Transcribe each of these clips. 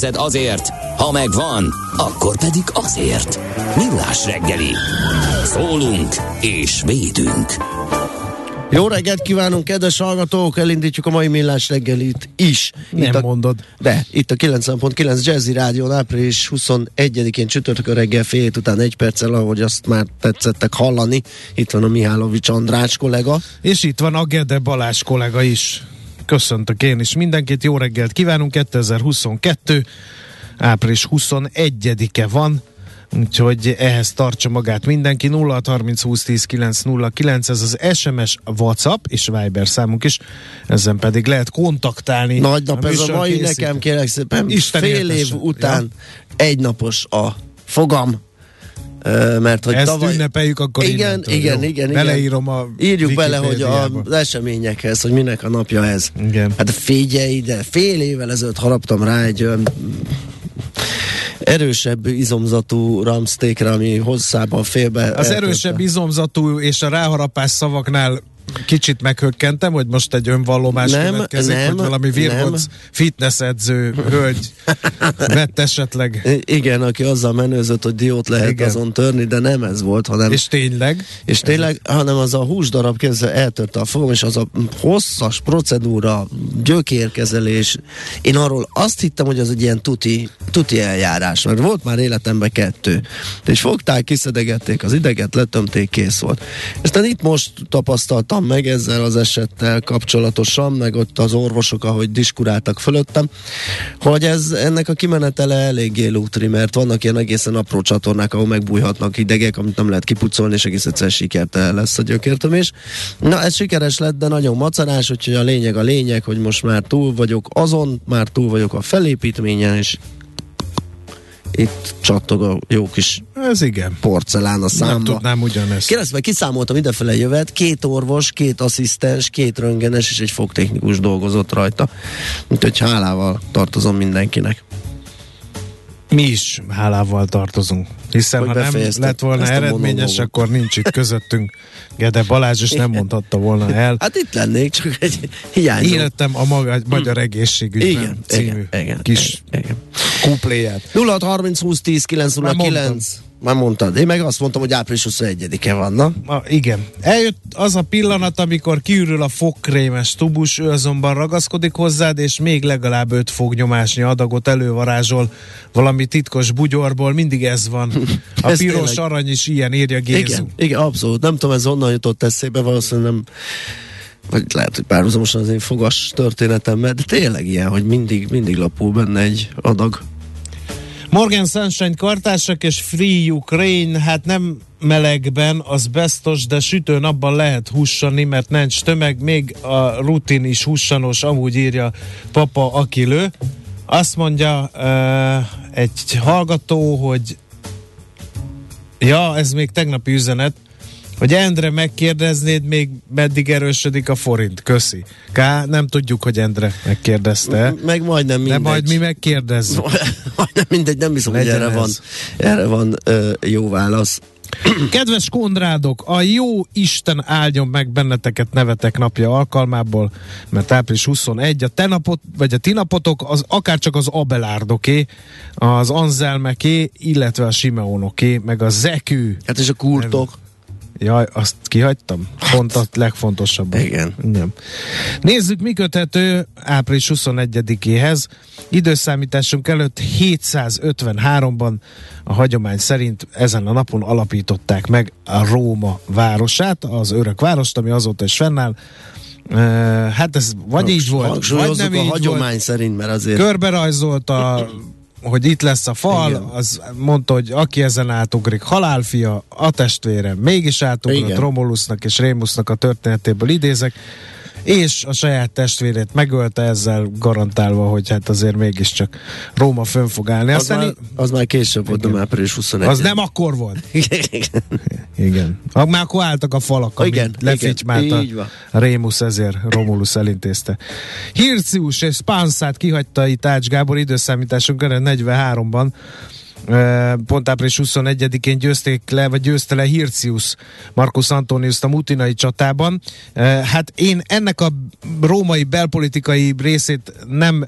pénzed azért, ha megvan, akkor pedig azért. Millás reggeli. Szólunk és védünk. Jó reggelt kívánunk, kedves hallgatók! Elindítjuk a mai millás reggelit is. Nem itt a, mondod. De, itt a 90.9 Jazzy Rádió április 21-én csütörtökön reggel fél hét után egy perccel, ahogy azt már tetszettek hallani. Itt van a Mihálovics András kollega. És itt van a Gede Balázs kollega is. Köszöntök én is mindenkit, jó reggelt kívánunk, 2022. április 21-e van, úgyhogy ehhez tartsa magát mindenki. 0 30 20 10 909, ez az SMS, WhatsApp és Viber számunk is, ezen pedig lehet kontaktálni. Nagy nap a ez a mai, készítő. nekem kérek szépen. Isten fél év után egynapos a fogam. Mert hogy Ezt tavaly... ünnepeljük akkor igen, igen, igen, igen. Beleírom a Írjuk bele, hogy az eseményekhez, hogy minek a napja ez. Igen. Hát figyelj ide, fél évvel ezelőtt haraptam rá egy erősebb izomzatú ramsztékre, ami hosszában félbe Az eltörte. erősebb izomzatú és a ráharapás szavaknál kicsit meghökkentem, hogy most egy önvallomás Nem, következik, nem, hogy valami virgoc fitness edző hölgy vett esetleg. I- Igen, aki azzal menőzött, hogy diót lehet Igen. Azon törni, de nem ez volt, hanem És tényleg, És tényleg, hanem az a húsdarab kezdve eltörte a fogam, és az a hosszas procedúra, gyökérkezelés. Én arról azt hittem, hogy az egy ilyen tuti, tuti eljárás, mert volt már életemben kettő. És fogták, kiszedegették az ideget, letömték, kész volt. Aztán itt most tapasztaltam meg ezzel az esettel kapcsolatosan, meg ott az orvosok, ahogy diskuráltak fölöttem, hogy ez ennek a kimenetele eléggé lútri, mert vannak ilyen egészen apró csatornák, ahol megbújhatnak idegek, amit nem lehet kipucolni, és egész egyszer sikertelen lesz a gyökértömés. Na, ez sikeres lett, de nagyon macerás, úgyhogy a lényeg a lényeg, hogy most már túl vagyok azon, már túl vagyok a felépítményen, és itt csattog a jó kis ez igen. porcelán a Nem számba. tudnám ugyanezt. Keresztbe kiszámoltam idefele jövet, két orvos, két asszisztens, két röntgenes és egy fogtechnikus dolgozott rajta. Úgyhogy hálával tartozom mindenkinek. Mi is hálával tartozunk. Hiszen Hogy ha nem lett volna eredményes, akkor nincs itt közöttünk Gede Balázs, és nem mondhatta volna el. Hát itt lennék, csak egy hiányzó. Életem a maga, magyar egészségügyben Igen, című igen, igen, kis igen. kupléját. 0 30 20 10 909. Már mondtad. Én meg azt mondtam, hogy április 21-e van, na? Na, igen. Eljött az a pillanat, amikor kiürül a fogkrémes tubus, ő azonban ragaszkodik hozzád, és még legalább 5 fognyomásnyi adagot elővarázsol valami titkos bugyorból, mindig ez van. A Ez piros tényleg. arany is ilyen, írja Gézu. Igen, igen, abszolút. Nem tudom, ez honnan jutott eszébe, valószínűleg nem vagy lehet, hogy párhuzamosan az én fogas történetemmel, de tényleg ilyen, hogy mindig, mindig lapul benne egy adag. Morgan Sunshine kartársak és Free Ukraine, hát nem melegben, az biztos, de sütő napban lehet hussani, mert nincs tömeg, még a rutin is hussanos, amúgy írja Papa Akilő. Azt mondja uh, egy hallgató, hogy ja, ez még tegnapi üzenet, hogy Endre megkérdeznéd még meddig erősödik a forint. Köszi. K, nem tudjuk, hogy Endre megkérdezte, Meg majdnem de mindegy. majd mi megkérdezzük. majdnem mindegy, nem hiszem, hogy Legyen erre ez. van, erre van ö, jó válasz. Kedves konrádok, a jó Isten áldjon meg benneteket nevetek napja alkalmából, mert április 21, a te napot, vagy a ti napotok, az akár csak az Abelárdoké, az Anzelmeké, illetve a Simeonoké, meg a Zekű. Hát és a kurtok. Jaj, azt kihagytam? Pont a legfontosabb. Igen. Igen. Nézzük, mi köthető április 21-éhez. Időszámításunk előtt 753-ban a hagyomány szerint ezen a napon alapították meg a Róma városát, az örök várost, ami azóta is fennáll. Uh, hát ez vagy így volt, vagy nem a így hagyomány volt. szerint, mert azért... Körberajzolta, hogy itt lesz a fal, Igen. az mondta, hogy aki ezen átugrik, halálfia, a testvére mégis átugrott Igen. Romulusnak és Rémusnak a történetéből idézek, és a saját testvérét megölte ezzel garantálva, hogy hát azért mégiscsak Róma fönn fog állni. az, Aztán már, í- az már később volt, nem április 21. az nem akkor volt. Igen. Ah, Már akkor álltak a falak, amit Igen, lefitymálta igen, így van. Rémus, ezért Romulus elintézte. Hircius és Spanszát kihagyta itt Ács Gábor időszámításunk 43-ban, Eh, pont április 21-én győzték le, vagy győzte le Hircius Marcus Antonius a mutinai csatában. Hát én ennek a római belpolitikai részét nem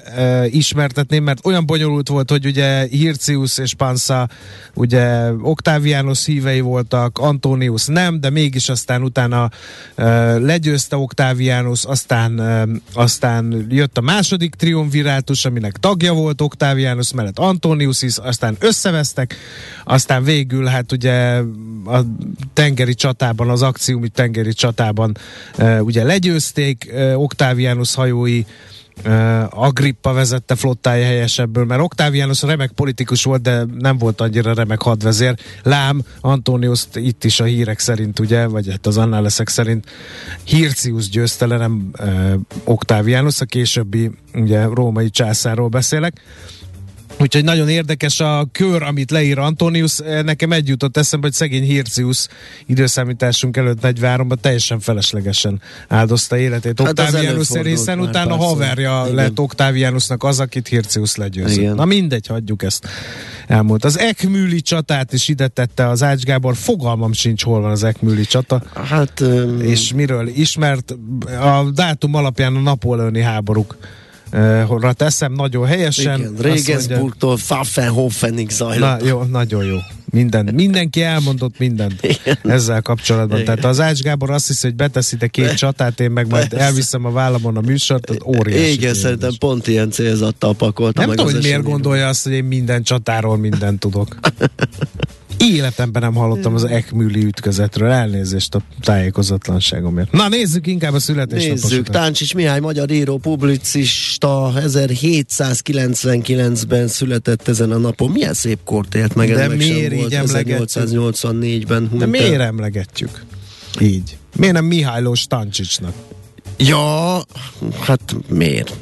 ismertetném, mert olyan bonyolult volt, hogy ugye Hircius és Pansa ugye Octavianus hívei voltak, Antonius nem, de mégis aztán utána legyőzte Octavianus, aztán, aztán jött a második triumvirátus, aminek tagja volt Octavianus mellett Antonius is, aztán összevesztek, aztán végül hát ugye a tengeri csatában, az akciumi tengeri csatában ugye legyőzték Octavianus hajói, Agrippa vezette flottája helyesebből, mert Octavianus remek politikus volt, de nem volt annyira remek hadvezér. Lám, Antonius itt is a hírek szerint, ugye, vagy hát az annáleszek szerint Hircius győzte le, nem Octavianus, a későbbi ugye, római császárról beszélek. Úgyhogy nagyon érdekes a kör, amit leír Antonius. Nekem egy jutott eszembe, hogy szegény Hircius időszámításunk előtt 43-ban teljesen feleslegesen áldozta életét Hát Octavianus hiszen utána párszor. haverja Igen. lett Octavianusnak az, akit Hircius legyőzött. Igen. Na mindegy, hagyjuk ezt. Elmúlt. Az Ekmüli csatát is ide tette az Ács Gábor. Fogalmam sincs, hol van az Ekmüli csata. Hát, öm, És miről ismert? A dátum alapján a napóleoni háborúk Horra teszem nagyon helyesen. igen, Regensburgtól Pfaffenhofenig zajlott. Na jó, nagyon jó. Minden, mindenki elmondott mindent Igen. ezzel kapcsolatban. Igen. Tehát az Ács Gábor azt hiszi, hogy beteszi ide két csatát, én meg majd Persze. elviszem a vállamon a műsort, az óriási. Igen, kérdés. szerintem pont ilyen célzattal pakolta Nem tudom, hogy miért gondolja azt, hogy én minden csatáról mindent tudok. Életemben nem hallottam az Ekmüli ütközetről. Elnézést a tájékozatlanságomért. Na nézzük inkább a születésnaposokat. Nézzük, Táncsics Mihály, magyar író, publicista, 1799-ben született ezen a napon. Milyen szép kort élt meg, De meg miért így emlegetjük? 1884-ben. hunyt De miért emlegetjük? Így. Miért nem Mihályló Stancsicsnak? Ja, hát miért?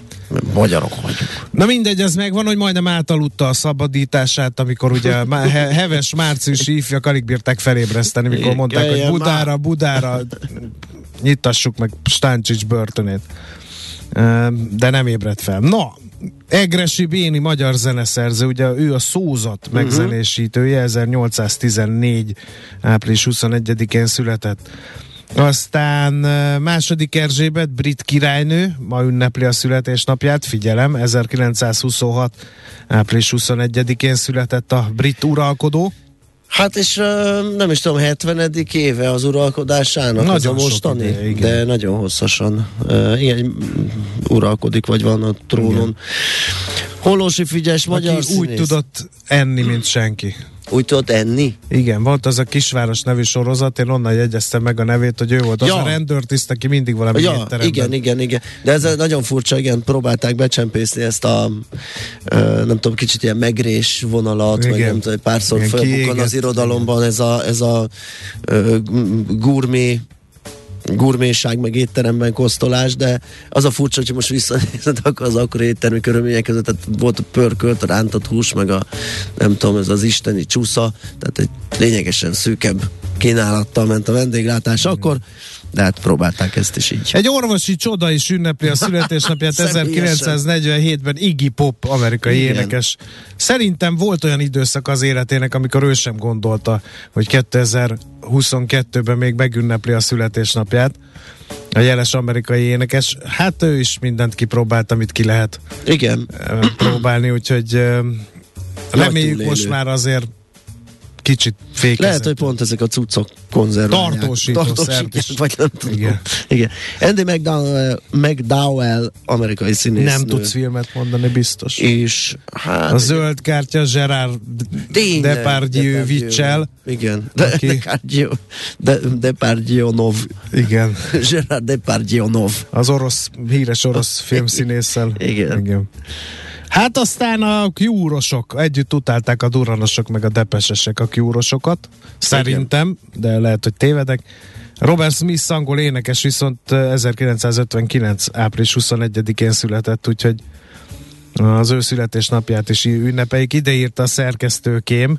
Magyarok vagyunk. Na mindegy, az megvan, hogy majdnem átaludta a szabadítását, amikor ugye má- he- heves márciusi ifjak alig bírták felébreszteni, mikor mondták, hogy Budára, Budára nyitassuk meg Stáncsics börtönét. De nem ébredt fel. Na, Egresi Béni magyar zeneszerző, ugye ő a szózat Mhm. megzenésítője, 1814. április 21-én született. Aztán második Erzsébet, brit királynő, ma ünnepli a születésnapját, figyelem, 1926. április 21-én született a brit uralkodó. Hát és nem is tudom, 70. éve az uralkodásának, Nagyon ez a mostani, ideje, igen. de nagyon hosszasan mm, uralkodik, vagy van a trónon. Holósi Figyes, magyar Aki úgy színész. tudott enni, mint senki. Úgy tudott enni? Igen, volt az a Kisváros nevű sorozat, én onnan jegyeztem meg a nevét, hogy ő volt az Ja. a rendőrtiszt, aki mindig valami Ja, étteremben. igen, igen, igen. De ez nagyon furcsa, igen, próbálták becsempészni ezt a, nem tudom, kicsit ilyen megrés vonalat, igen. vagy Igen. nem tudom, párszor Igen, felbukkan az irodalomban ez a, ez a gurmé gurméság, meg étteremben kosztolás, de az a furcsa, hogy most visszanézed, akkor az akkori éttermi körülmények között, tehát volt a pörkölt, a rántott hús, meg a nem tudom, ez az isteni csúsza, tehát egy lényegesen szűkebb kínálattal ment a vendéglátás. Akkor, de hát próbálták ezt is így. Egy orvosi csoda is ünnepli a születésnapját Személyesen. 1947-ben Iggy Pop, amerikai Igen. énekes. Szerintem volt olyan időszak az életének, amikor ő sem gondolta, hogy 2022-ben még megünnepli a születésnapját. A jeles amerikai énekes. Hát ő is mindent kipróbált, amit ki lehet Igen, próbálni, úgyhogy reméljük most már azért kicsit fékezett. Lehet, hogy pont ezek a cuccok konzerválják. Tartósítószer is. vagy nem tudom. Igen. Igen. Andy McDowell, McDowell amerikai színésznő. Nem tudsz filmet mondani, biztos. És hát... A zöld kártya Gerard Tényleg, Depardieu viccel. Igen. De, Aki- Depardieu, de, Depardieu-nov. Igen. Gerard Depardieu-nov. Az orosz, híres orosz filmszínésszel. Igen. Igen. Hát aztán a kiúrosok, együtt utálták a duranosok meg a depesesek a kiúrosokat, szerintem, de lehet, hogy tévedek. Robert Smith angol énekes viszont eh, 1959. április 21-én született, úgyhogy az ő születésnapját is ünnepeljük. Ide írta a szerkesztőkém,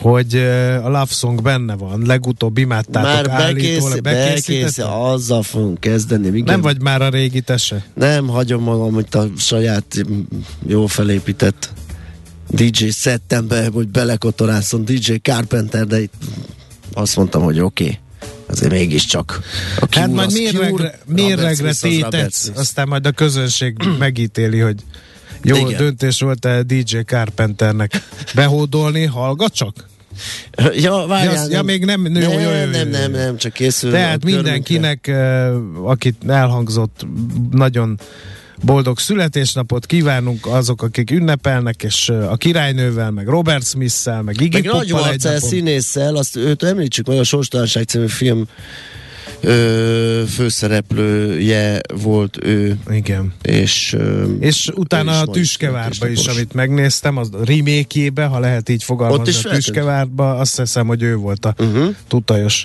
hogy a Love Song benne van, legutóbb imádtátok Már bekész, bekész, azzal fogunk kezdeni. Igen. Nem vagy már a régi tese? Nem, hagyom magam, hogy a saját jó felépített DJ szettembe, hogy belekotorászom DJ Carpenter, de itt azt mondtam, hogy oké. Okay. Azért mégiscsak. A Hát majd mérlegre, mérlegre Smith. aztán majd a közönség megítéli, hogy jó Igen. Döntés volt-e DJ Carpenternek behódolni, hallgat csak? Ja, várjál, Ja, az- ja, még nem- nem, jó, jó, jó, nem, jó. nem, nem, csak készül. Tehát a körünkre. mindenkinek, eh, akit elhangzott, nagyon boldog születésnapot kívánunk azok, akik ünnepelnek, és eh, a királynővel, meg Robert Smith-szel, meg Iggy Meg Nagy színésszel, azt őt említsük meg, a Sorstalanság című film ö, főszereplője volt ő, Igen. és ö, És utána is a Tüskevárba is, amit megnéztem, az remake ha lehet így Ott is fogalmazni, a? Tüskevárba, azt hiszem, hogy ő volt a Uh-huh. tutajos.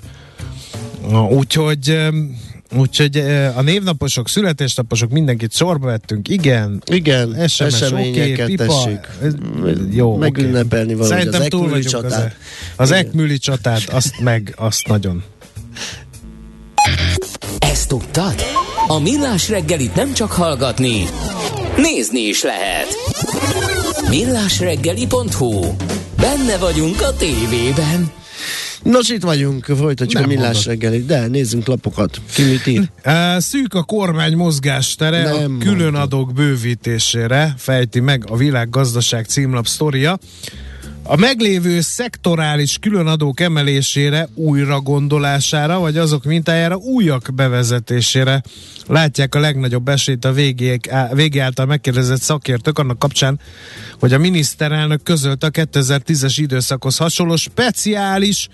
Na, Úgyhogy Úgyhogy a névnaposok, születésnaposok, mindenkit sorba vettünk, igen. Igen, SMS, eseményeket pipa, tessék jó, megünnepelni oké. valahogy Szerintem az túl vagyunk az, csatát. az Igen. Ekmüli csatát, azt meg, azt nagyon. Ezt tudtad? A Millás reggelit nem csak hallgatni, nézni is lehet. Millásreggeli.hu Benne vagyunk a tévében. Nos, itt vagyunk, folytatjuk Nem a millás mondod. reggelit, de nézzünk lapokat. Ki mit ír? Szűk a kormány mozgástere Nem a külön mondod. adók bővítésére, fejti meg a világgazdaság címlap sztoria. A meglévő szektorális különadók emelésére, újra gondolására, vagy azok mintájára újak bevezetésére. Látják a legnagyobb esélyt a végé, végé által megkérdezett szakértők annak kapcsán, hogy a miniszterelnök közölte a 2010-es időszakhoz hasonló speciális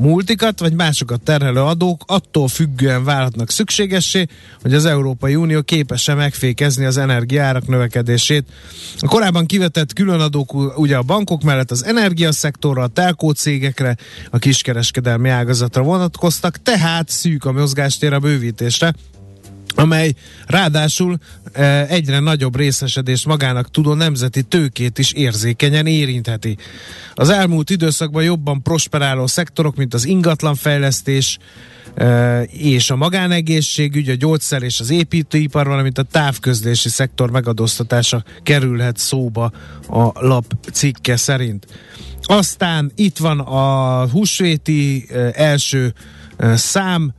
multikat vagy másokat terhelő adók attól függően válhatnak szükségessé, hogy az Európai Unió képes-e megfékezni az energiárak növekedését. A korábban kivetett különadók ugye a bankok mellett az energiaszektorra, a telkó cégekre, a kiskereskedelmi ágazatra vonatkoztak, tehát szűk a mozgástér a bővítésre amely ráadásul e, egyre nagyobb részesedést magának tudó nemzeti tőkét is érzékenyen érintheti. Az elmúlt időszakban jobban prosperáló szektorok, mint az ingatlanfejlesztés, e, és a magánegészségügy, a gyógyszer és az építőipar, valamint a távközlési szektor megadóztatása kerülhet szóba a lap cikke szerint. Aztán itt van a húsvéti e, első szám,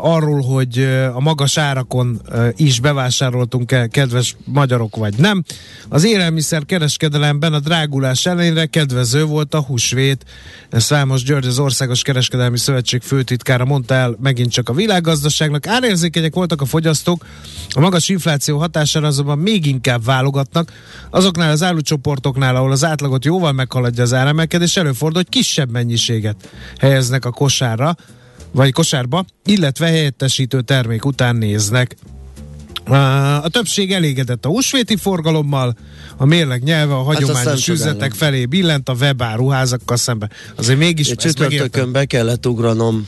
arról, hogy a magas árakon is bevásároltunk el, kedves magyarok vagy nem. Az élelmiszer kereskedelemben a drágulás ellenére kedvező volt a húsvét. Számos György, az Országos Kereskedelmi Szövetség főtitkára mondta el megint csak a világgazdaságnak. Árérzékenyek voltak a fogyasztók, a magas infláció hatására azonban még inkább válogatnak. Azoknál az árucsoportoknál, ahol az átlagot jóval meghaladja az áremelkedés, előfordul, hogy kisebb mennyiséget helyeznek a kosárra, vagy kosárba, illetve helyettesítő termék után néznek. A többség elégedett a húsvéti forgalommal, a mérleg nyelve a nem hagyományos csodálom. üzletek felé billent a webáruházakkal szemben. Azért mégis Egy csütörtökön be kellett ugranom,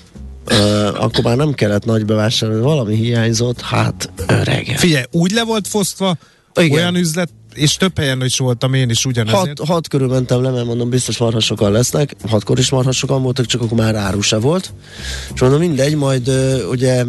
uh, akkor már nem kellett nagy bevásárolni, valami hiányzott, hát öreg. Figyelj, úgy le volt fosztva, Igen. olyan üzlet, és több helyen is voltam én is ugyanezért. Hat, hat körül mentem le, mert mondom, biztos marha sokan lesznek. Hatkor is marha sokan voltak, csak akkor már áru se volt. És mondom, mindegy, majd ö, ugye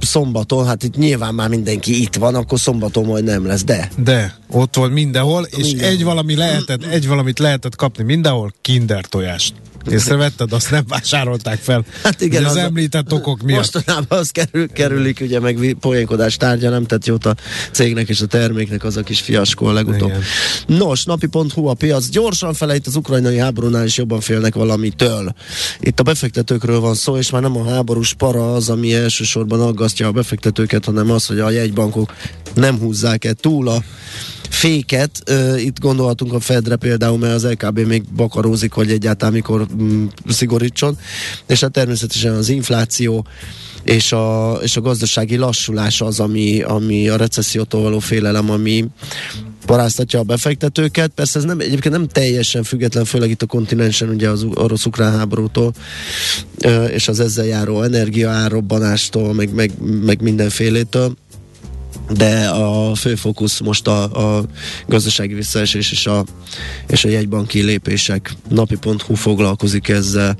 szombaton, hát itt nyilván már mindenki itt van, akkor szombaton majd nem lesz, de De ott volt mindenhol, és Mindenhol. egy valami lehetett, egy valamit lehetett kapni mindenhol, kinder tojást. Észrevetted? Azt nem vásárolták fel. Hát igen, Ugye az, az említett okok miatt. Mostanában az kerül, kerülik, ugye meg poénkodás tárgya, nem tett jót a cégnek és a terméknek az a kis fiaskó a legutóbb. Igen. Nos, napi.hu a piac gyorsan felejt az ukrajnai háborúnál is jobban félnek valamitől. Itt a befektetőkről van szó, és már nem a háborús para az, ami elsősorban aggasztja a befektetőket, hanem az, hogy a jegybankok nem húzzák-e túl a féket. Itt gondolhatunk a Fedre például, mert az LKB még bakarózik, hogy egyáltalán mikor mm, szigorítson. És hát természetesen az infláció és a, és a gazdasági lassulás az, ami, ami a recessziótól való félelem, ami paráztatja a befektetőket. Persze ez nem, egyébként nem teljesen független, főleg itt a kontinensen ugye az orosz-ukrán háborútól, és az ezzel járó energiaárrobbanástól, meg, meg, meg mindenfélétől de a fő fókusz most a, a gazdasági visszaesés és a, és a jegybanki lépések. Napi.hu foglalkozik ezzel.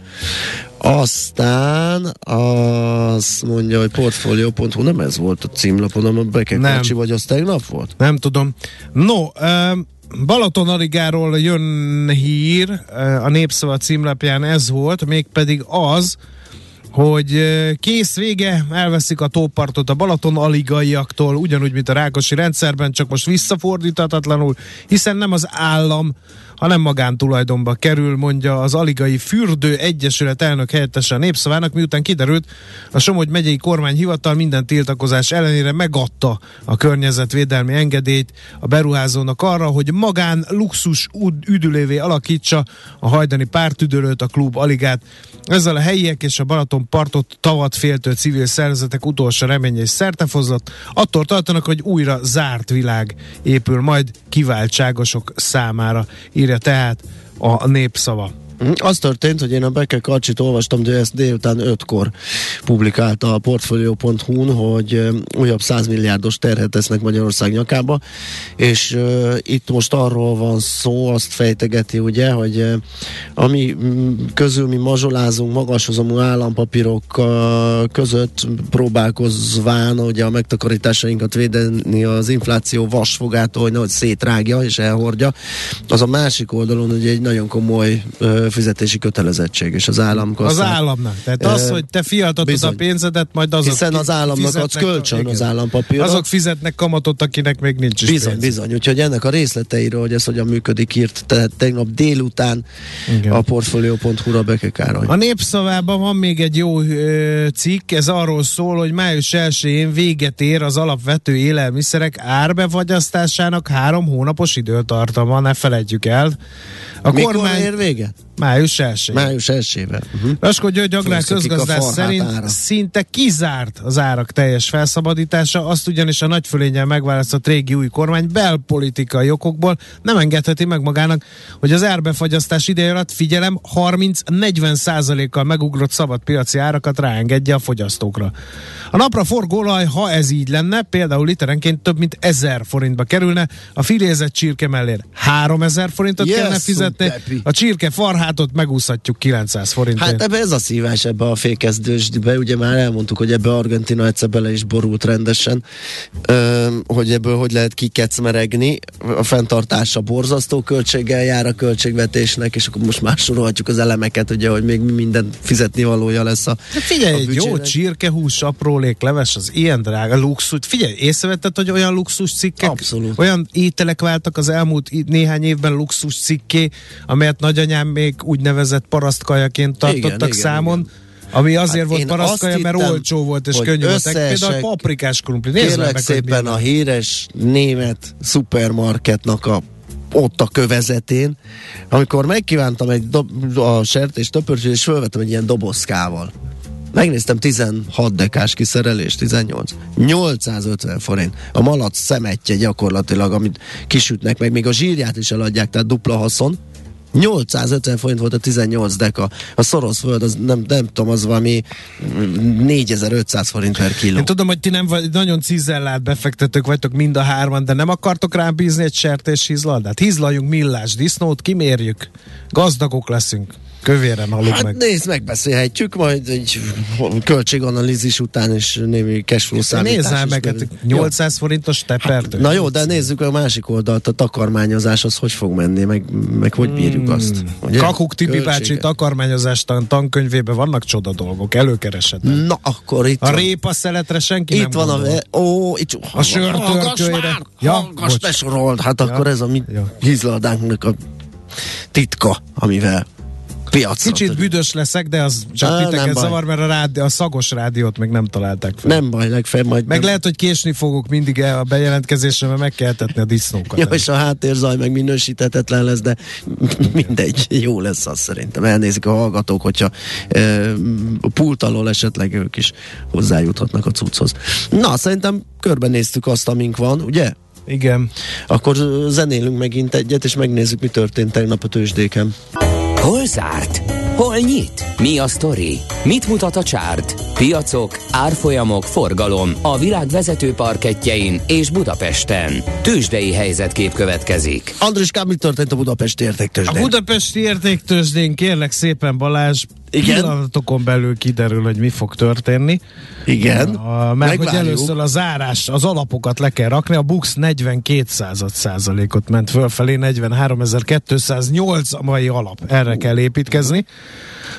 Aztán azt mondja, hogy portfolio.hu nem ez volt a címlapon, a Beke Nem. Kocsi, vagy az tegnap volt? Nem tudom. No, um, Balaton Aligáról jön hír, a Népszava címlapján ez volt, mégpedig az, hogy kész vége, elveszik a tópartot a Balaton aligaiaktól, ugyanúgy, mint a Rákosi rendszerben, csak most visszafordíthatatlanul, hiszen nem az állam, hanem magántulajdonba kerül, mondja az Aligai Fürdő Egyesület elnök helyettese a Népszavának, miután kiderült, a Somogy megyei kormányhivatal minden tiltakozás ellenére megadta a környezetvédelmi engedélyt a beruházónak arra, hogy magán luxus üdülévé alakítsa a hajdani pártüdülőt, a klub Aligát. Ezzel a helyiek és a Balaton partot tavat féltő civil szervezetek utolsó reménye is szertefozott. Attól tartanak, hogy újra zárt világ épül majd kiváltságosok számára, írja tehát a népszava. Mhm. Az történt, hogy én a Becker Karcsit olvastam, de ezt délután 5-kor publikálta a Portfolio.hu-n, hogy újabb 100 milliárdos terhet tesznek Magyarország nyakába, és uh, itt most arról van szó, azt fejtegeti ugye, hogy uh, ami mm, közül mi mazsolázunk magashozamú állampapírok uh, között próbálkozván ugye a megtakarításainkat védeni az infláció vasfogától, hogy nehogy szétrágja és elhordja, az a másik oldalon ugye egy nagyon komoly uh, fizetési kötelezettség, és az állam Az kasszát- államnak. Tehát az, hogy te fiatatod a bizony. pénzedet, majd azok Hiszen az államnak adsz kölcsön igen. az állampapírra. Azok fizetnek kamatot, akinek még nincs is Bizony, pénz. bizony. Úgyhogy ennek a részleteiről, hogy ez hogyan működik, írt tehát tegnap délután Igen. a portfolio.hu-ra Beke Károly. A népszavában van még egy jó ö, cikk, ez arról szól, hogy május 1-én véget ér az alapvető élelmiszerek árbefagyasztásának három hónapos időtartama, ne felejtjük el. A Mikor kormány ér véget? május 1 Május 1-ével. Uh-huh. Laskó György Agrár farhát szerint ára. szinte kizárt az árak teljes felszabadítása, azt ugyanis a nagyfölényel megválasztott régi új kormány belpolitikai okokból nem engedheti meg magának, hogy az árbefagyasztás ideje alatt figyelem 30-40 százalékkal megugrott szabadpiaci árakat ráengedje a fogyasztókra. A napra forgó olaj, ha ez így lenne, például literenként több mint 1000 forintba kerülne, a filézett csirke mellé 3000 forintot Yes, kellene fizetni, Pepi. a csirke farhátot megúszhatjuk 900 forintért. Hát ebbe ez a szívás ebbe a fékezdősdibe, ugye már elmondtuk, hogy ebbe Argentina egyszer bele is borult rendesen, öm, hogy ebből hogy lehet kikecmeregni. A fenntartása borzasztó költséggel jár a költségvetésnek, és akkor most már sorolhatjuk az elemeket, ugye, hogy még mi minden fizetni valója lesz a Hát figyelj, a egy jó csirkehús, aprólék, leves, az ilyen drága luxus. Figyelj, észrevetted, hogy olyan luxus cikkek, Abszolút. olyan ételek váltak az elmúlt néhány évben luxus cikké, amelyet nagyanyám még úgynevezett parasztkajaként tartottak Igen, igen, számon. igen. Ami azért Hát volt parasztkaja, mert hittem, olcsó volt és könnyű volt. Például paprikás krumpli. Nézd Kérlek meg, szépen a híres német szupermarketnak a ott a kövezetén, amikor megkívántam egy dob, a sertés töpörcsét, és fölvettem egy ilyen dobozkával. Megnéztem 16 dekás kiszerelés, 18. 850 forint. A malac szemetje gyakorlatilag, amit kisütnek meg, még a zsírját is eladják, tehát dupla haszon. 850 forint volt a 18 deka. A szoros föld, az nem, nem tudom, az valami 4500 forint per kiló. Én tudom, hogy ti nem vagy, nagyon cizellált befektetők vagytok mind a hárman, de nem akartok rám bízni egy sertés hízlaldát? Hízlaljunk millás disznót, kimérjük, gazdagok leszünk. Kövéren halunk Hát meg. nézd, megbeszélhetjük, majd egy költséganalízis után és némi cashflow számítás. Nézzál is meg, hát 800 forintos tepertő. Na jó, de nézzük a másik oldalt, a takarmányozás az hogy fog menni, meg, meg hogy bírjuk azt. Ugye? Kakuk Tibi Költsége. bácsi takarmányozástan tankönyvében vannak csoda dolgok, előkeresed. Na, akkor itt A van. répa szeletre senki Itt nem van a... gondol. Ó, itt... A. Hallgass Ja! Hallgass, ne sorold! Hát akkor ez a mi Ja. hízladánknak a titka, amivel piacra Kicsit törünk. büdös leszek, de az csak Á, titeket zavar, mert a, rádi, a szagos rádiót még nem találták fel. Nem baj, legfeljebb majd... Meg nem. lehet, hogy késni fogok mindig a bejelentkezésre, mert meg kell etetni a disznókat. Ja, és a háttérzaj meg minősítetetlen lesz, de mindegy, jó lesz az szerintem. Elnézik a hallgatók, hogyha e, a pult alól esetleg ők is hozzájuthatnak a cucchoz. Na, szerintem körbenéztük azt, amink van, ugye? Igen. Akkor zenélünk megint egyet, és megnézzük, mi történt tegnap a tőzsdéken. Hol zárt? Hol nyit? Mi a sztori? Mit mutat a csárt? Piacok, árfolyamok, forgalom a világ vezető parketjein és Budapesten. Tőzsdei helyzetkép következik. Andriskám, mi történt a Budapesti A értéktőzsdén? budapesti értéktőzsdén kérlek szépen Balázs, Igen? pillanatokon belül kiderül, hogy mi fog történni. Igen. A, mert hogy Megvárjuk. először a zárás, az alapokat le kell rakni. A Bux 42 század százalékot ment fölfelé, 43.208 a mai alap. Erre kell építkezni.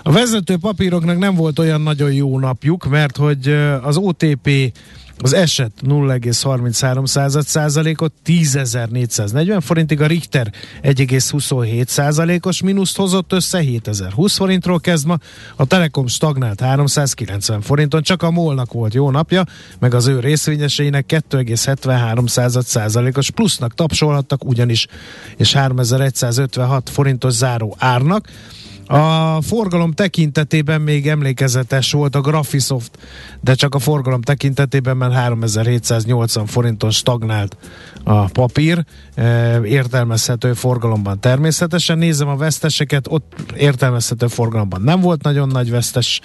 A vezető papíroknak nem volt olyan nagyon jó napjuk, mert hogy az OTP az eset 0,33 század százalékot 10.440 forintig, a Richter 1,27 százalékos mínuszt hozott össze 7020 forintról kezd ma, a Telekom stagnált 390 forinton, csak a molnak volt jó napja, meg az ő részvényeseinek 2,73 század százalékos plusznak tapsolhattak ugyanis, és 3156 forintos záró árnak. A forgalom tekintetében még emlékezetes volt a Graphisoft, de csak a forgalom tekintetében, mert 3780 forinton stagnált a papír, e, értelmezhető forgalomban természetesen. Nézem a veszteseket, ott értelmezhető forgalomban nem volt nagyon nagy vesztes,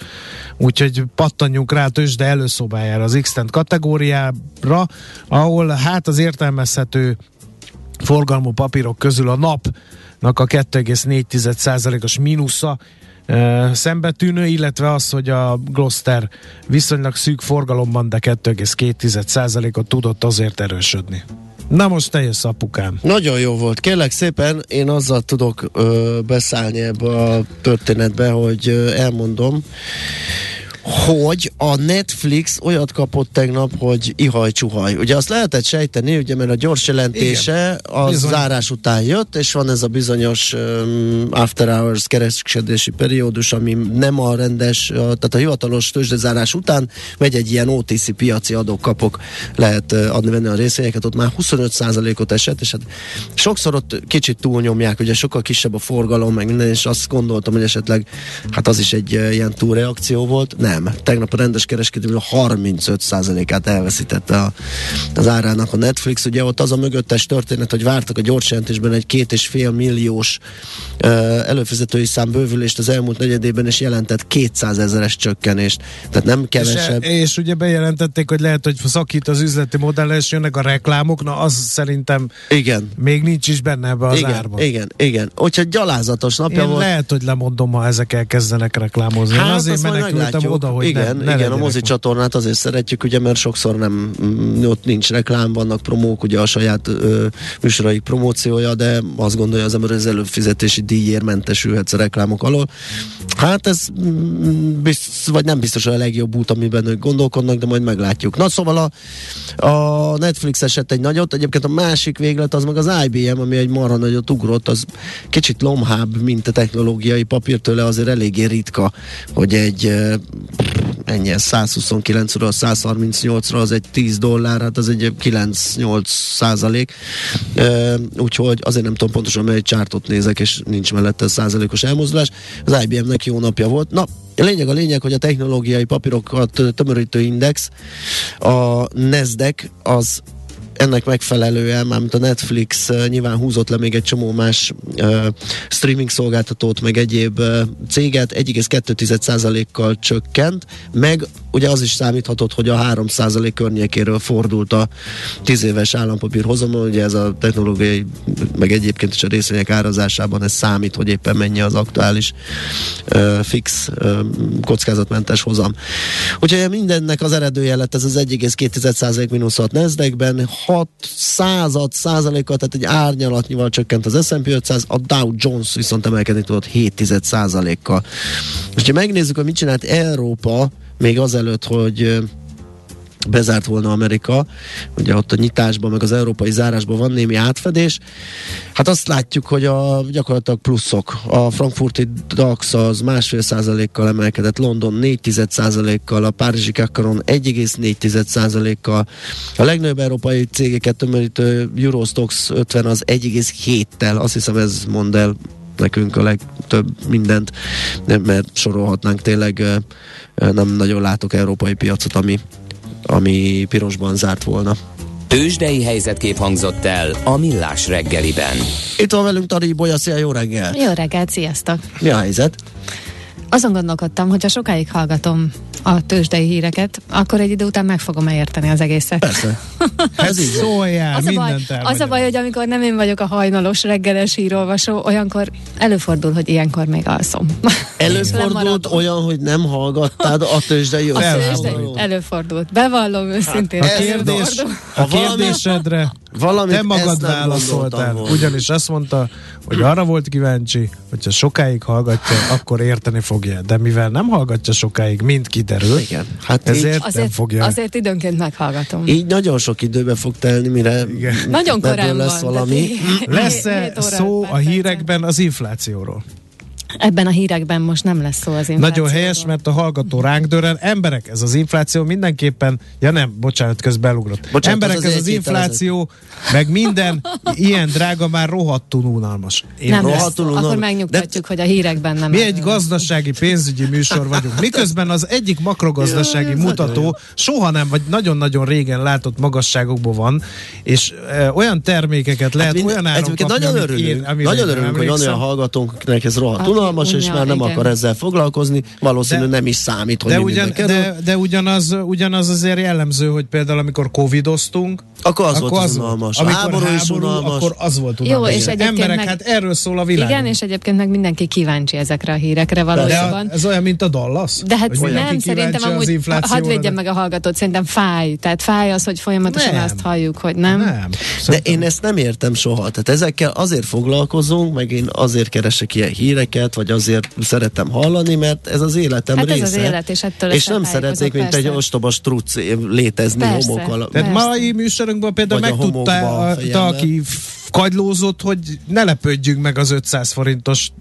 úgyhogy pattanjunk rá a tőzsde előszobájára az x kategóriára, ahol hát az értelmezhető forgalmú papírok közül a napnak a 2,4%-os mínusza szembetűnő, illetve az, hogy a Gloster viszonylag szűk forgalomban, de 2,2%-ot tudott azért erősödni. Na most te jössz. Nagyon jó volt. Kérlek szépen, én azzal tudok ö, beszállni ebbe a történetbe, hogy ö, elmondom, hogy a Netflix olyat kapott tegnap, hogy ihaj-csuhaj. Ugye azt lehetett sejteni, ugye, mert a gyors jelentése az Bizony. zárás után jött, és van ez a bizonyos um, after hours kereskedési periódus, ami nem a rendes, a, tehát a hivatalos tőzsdezárás után megy egy ilyen OTC piaci adok-kapok, lehet uh, adni-venni a részvényeket, ott már 25%-ot esett, és hát sokszor ott kicsit túlnyomják, ugye sokkal kisebb a forgalom, meg minden, és azt gondoltam, hogy esetleg hát az is egy ilyen túlreakció volt. Nem. Tegnap a rendes kereskedőből 35%-át elveszítette a, az árának a Netflix. Ugye ott az a mögöttes történet, hogy vártak a gyors jelentésben egy két és fél milliós uh, előfizetői szám bővülést az elmúlt negyedében, és jelentett 200 ezeres csökkenést. Tehát nem És, kevesebb. és ugye bejelentették, hogy lehet, hogy szakít az üzleti modell, és jönnek a reklámok, na az szerintem Igen. még nincs is benne ebbe az igen, árban. igen, igen. Úgyhogy gyalázatos napja Én volt. lehet, hogy lemondom, ha ezek elkezdenek reklámozni. Én azért menekültem meglátjuk. Oda, hogy igen, ne, ne igen, a mozi most. csatornát azért szeretjük, ugye, mert sokszor nem, mm, ott nincs reklám, vannak promók, ugye a saját ö, műsoraik promóciója, de azt gondolja az ember, hogy az előfizetési díjért mentesülhetsz a reklámok alól. Hát ez mm, biztos, vagy nem biztos, a legjobb út, amiben ők gondolkodnak, de majd meglátjuk. Na szóval a, a Netflix esett egy nagyot, egyébként a másik véglet az meg az IBM, ami egy marha nagyot ugrott, az kicsit lomhább, mint a technológiai papír, tőle azért eléggé ritka, hogy egy ennyi, ez 129-ről 138-ra az egy 10 dollár, hát az egy 9-8 százalék, e, úgyhogy azért nem tudom pontosan, mely csártot nézek, és nincs mellette százalékos elmozdulás. Az IBM-nek jó napja volt. Na, a lényeg a lényeg, hogy a technológiai papírokat tömörítő index, a Nasdaq az ennek megfelelően, mármint a Netflix nyilván húzott le még egy csomó más streaming szolgáltatót, meg egyéb céget, 1,2%-kal csökkent, meg ugye az is számíthatott, hogy a 3% környékéről fordult a 10 éves állampapír hozam, ugye ez a technológiai, meg egyébként is a részvények árazásában ez számít, hogy éppen mennyi az aktuális fix kockázatmentes hozam. Úgyhogy mindennek az eredője lett ez az 1,2% mínusz 6 Nasdaqben, 6 század százalékkal, tehát egy árnyalatnyival csökkent az S&P 500, a Dow Jones viszont emelkedni tudott 7 százalékkal. És ha megnézzük, hogy mit csinált Európa, még azelőtt, hogy bezárt volna Amerika, ugye ott a nyitásban, meg az európai zárásban van némi átfedés. Hát azt látjuk, hogy a gyakorlatilag pluszok. A frankfurti DAX az másfél százalékkal emelkedett, London 4 százalékkal, a Párizsi Kakaron 1,4 százalékkal, a legnagyobb európai cégeket tömörítő Eurostox 50 az 1,7-tel, azt hiszem ez mond el nekünk a legtöbb mindent, mert sorolhatnánk tényleg nem nagyon látok európai piacot, ami, ami pirosban zárt volna. Tőzsdei helyzetkép hangzott el a Millás reggeliben. Itt van velünk Tari Bolya, szia, jó reggel! Jó reggelt, sziasztok! Mi a helyzet? Azon gondolkodtam, hogyha sokáig hallgatom a tőzsdei híreket, akkor egy idő után meg fogom érteni az egészet. Persze. Ez így Szóljál, Az a, baj, az a baj, hogy amikor nem én vagyok a hajnalos reggeles hírolvasó, olyankor előfordul, hogy ilyenkor még alszom. Előfordult olyan, hogy nem hallgattad a tőzsdei A tőzsdei, előfordult. Bevallom őszintén. A Ez kérdés, a kérdésedre Valamit te magad válaszoltál, ugyanis azt mondta, hogy arra volt kíváncsi, hogyha sokáig hallgatja, akkor érteni fogja. De mivel nem hallgatja sokáig, mint kiderül, Igen. Hát ezért így, nem Azért, fogja. azért időnként meghallgatom. így nagyon sok időbe fog telni, mire Igen. Nagyon korán lesz van. valami. Lesz-e szó a hírekben az inflációról? Ebben a hírekben most nem lesz szó az inflációról. Nagyon helyes, mert a hallgató ránk dörren. Emberek, ez az infláció mindenképpen, ja nem, bocsánat, közben elugrott. Bocsánat, Emberek, az ez az az infláció, meg minden ilyen drága már rohadtul unalmas. Én nem lesz. rohadtul Akkor unalmas. megnyugtatjuk, hogy a hírekben nem Mi erről egy gazdasági pénzügyi műsor vagyunk. Miközben az egyik makrogazdasági mutató soha nem, vagy nagyon-nagyon régen látott magasságokban van, és e, olyan termékeket lehet Mind- olyan áron kapni, nagyon örülünk, amire nagyon örülünk, hogy van olyan hallgatónk, akinek ez rohadt Aki unalmas, és már nem igen. akar ezzel foglalkozni, valószínű De- nem is számít, hogy De, ugyan, de, de ugyanaz, ugyanaz azért jellemző, hogy például amikor covidoztunk, Akkor az akkor volt az az unalmas. Amikor háború, háború, is unalmas. akkor az volt Jó, unalmas. és egyébként Emberek, meg- hát erről szól a világ. Igen, és egyébként meg mindenki kíváncsi ezekre a hírekre de valójában. ez olyan, mint a Dallas? De hát Hogy nem, szerintem az amúgy, hadd védjem de- meg a hallgatót, szerintem fáj. Tehát fáj az, hogy folyamatosan Nem. azt halljuk, hogy nem. Nem. De én ezt nem értem soha. Tehát ezekkel azért foglalkozunk, meg én azért keresek ilyen híreket, vagy azért szeretem hallani, mert ez az életem Hát ez része. az élet, és ettől és nem szeretnék, mint tájékozott, egy persze. ostoba struc létezni Persze. homok alatt. Tehát Persze. mai műsorunkban például Vagy megtudta, a, aki kagylózott, hogy ne lepődjünk meg az 500 forintos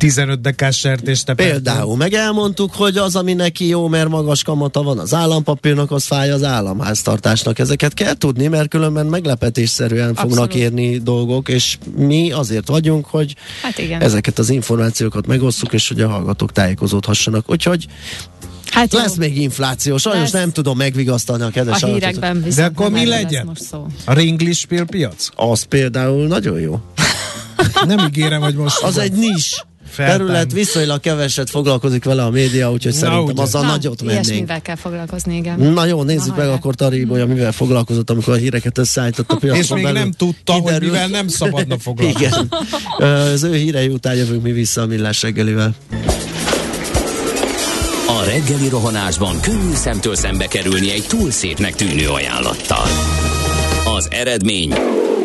15 dekás sertést. Például meg elmondtuk, hogy az, ami neki jó, mert magas kamata van az állampapírnak, az fáj az államháztartásnak. Ezeket kell tudni, mert különben meglepetésszerűen fognak Abszolút. érni dolgok, és mi azért vagyunk, hogy Hát igen. ezeket az információkat megosszuk, és hogy a hallgatók tájékozódhassanak. Úgyhogy hát jó, lesz még infláció. Sajnos Lesz. nem tudom megvigasztalni a kedves a hírekben viszont De akkor mi legyen? most szó. A ringlispél piac? Az például nagyon jó. Nem ígérem, hogy most Az egy nis Feltárni. terület, viszonylag keveset foglalkozik vele a média, úgyhogy Na, szerintem ugye. azzal Na, nagyot mennénk. ilyesmivel kell foglalkozni, igen. Na jó, nézzük Na, meg akkor Tari Bolya, mivel foglalkozott, amikor a híreket összeállított a piacon És még belül. nem tudta, hogy Kiderül. mivel nem szabadna foglalkozni. Igen. Az ő hírei után jövünk mi vissza a millás reggelivel. A reggeli rohanásban könnyű szemtől szembe kerülni egy túl szépnek tűnő ajánlattal. Az eredmény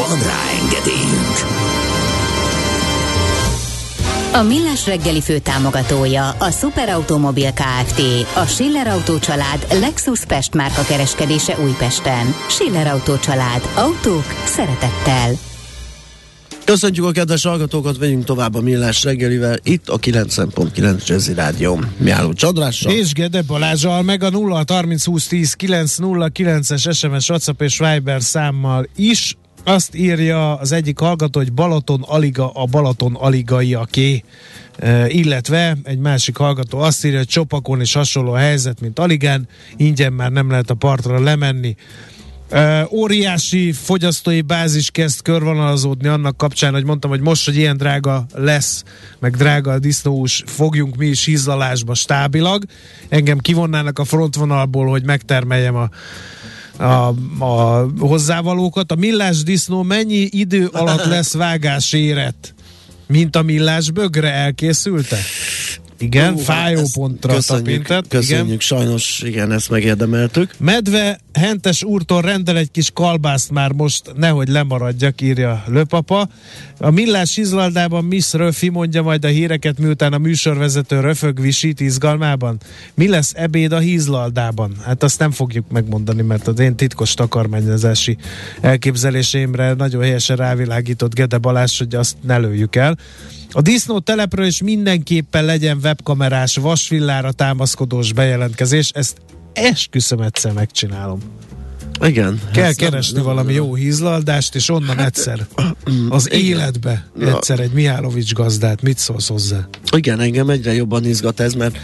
Van rá engedélyünk! A Millás reggeli fő támogatója a Superautomobil KFT, a Schiller Auto család Lexus Pest márka kereskedése Újpesten. Schiller Auto család. Autók szeretettel. Köszöntjük a kedves hallgatókat, megyünk tovább a Millás reggelivel, itt a 90.9 Jazzy Rádió. Miálló Csodrással. És Gede Balázsal, meg a 0 30 20 10 909-es SMS, WhatsApp és Viber számmal is. Azt írja az egyik hallgató, hogy Balaton Aliga a Balaton Aligaiaké, illetve egy másik hallgató azt írja, hogy Csopakon is hasonló a helyzet, mint Aligán, ingyen már nem lehet a partra lemenni. Óriási fogyasztói bázis kezd körvonalazódni annak kapcsán, hogy mondtam, hogy most, hogy ilyen drága lesz, meg drága a disznóhús, fogjunk mi is hízlalásba stábilag. Engem kivonnának a frontvonalból, hogy megtermeljem a a, a hozzávalókat. A millás disznó mennyi idő alatt lesz vágásérett? Mint a millás bögre elkészülte? Igen, uh, fájó pontra köszönjük, tapintett. Köszönjük, igen. sajnos igen, ezt megérdemeltük. Medve Hentes úrtól rendel egy kis kalbászt már most, nehogy lemaradjak, írja Löpapa. A Millás Izlandában Miss Röfi mondja majd a híreket, miután a műsorvezető röfög visít izgalmában. Mi lesz ebéd a hízlaldában? Hát azt nem fogjuk megmondani, mert az én titkos takarmányozási elképzeléseimre nagyon helyesen rávilágított Gede Balázs, hogy azt ne lőjük el. A disznó telepről is mindenképpen legyen webkamerás, vasvillára támaszkodós bejelentkezés. Ezt esküszöm egyszer megcsinálom. Igen. Kell keresni nem, valami nem, jó hízlaldást, és onnan hát, egyszer az igen. életbe egyszer egy Mihálovics gazdát. Mit szólsz hozzá? Igen, engem egyre jobban izgat ez, mert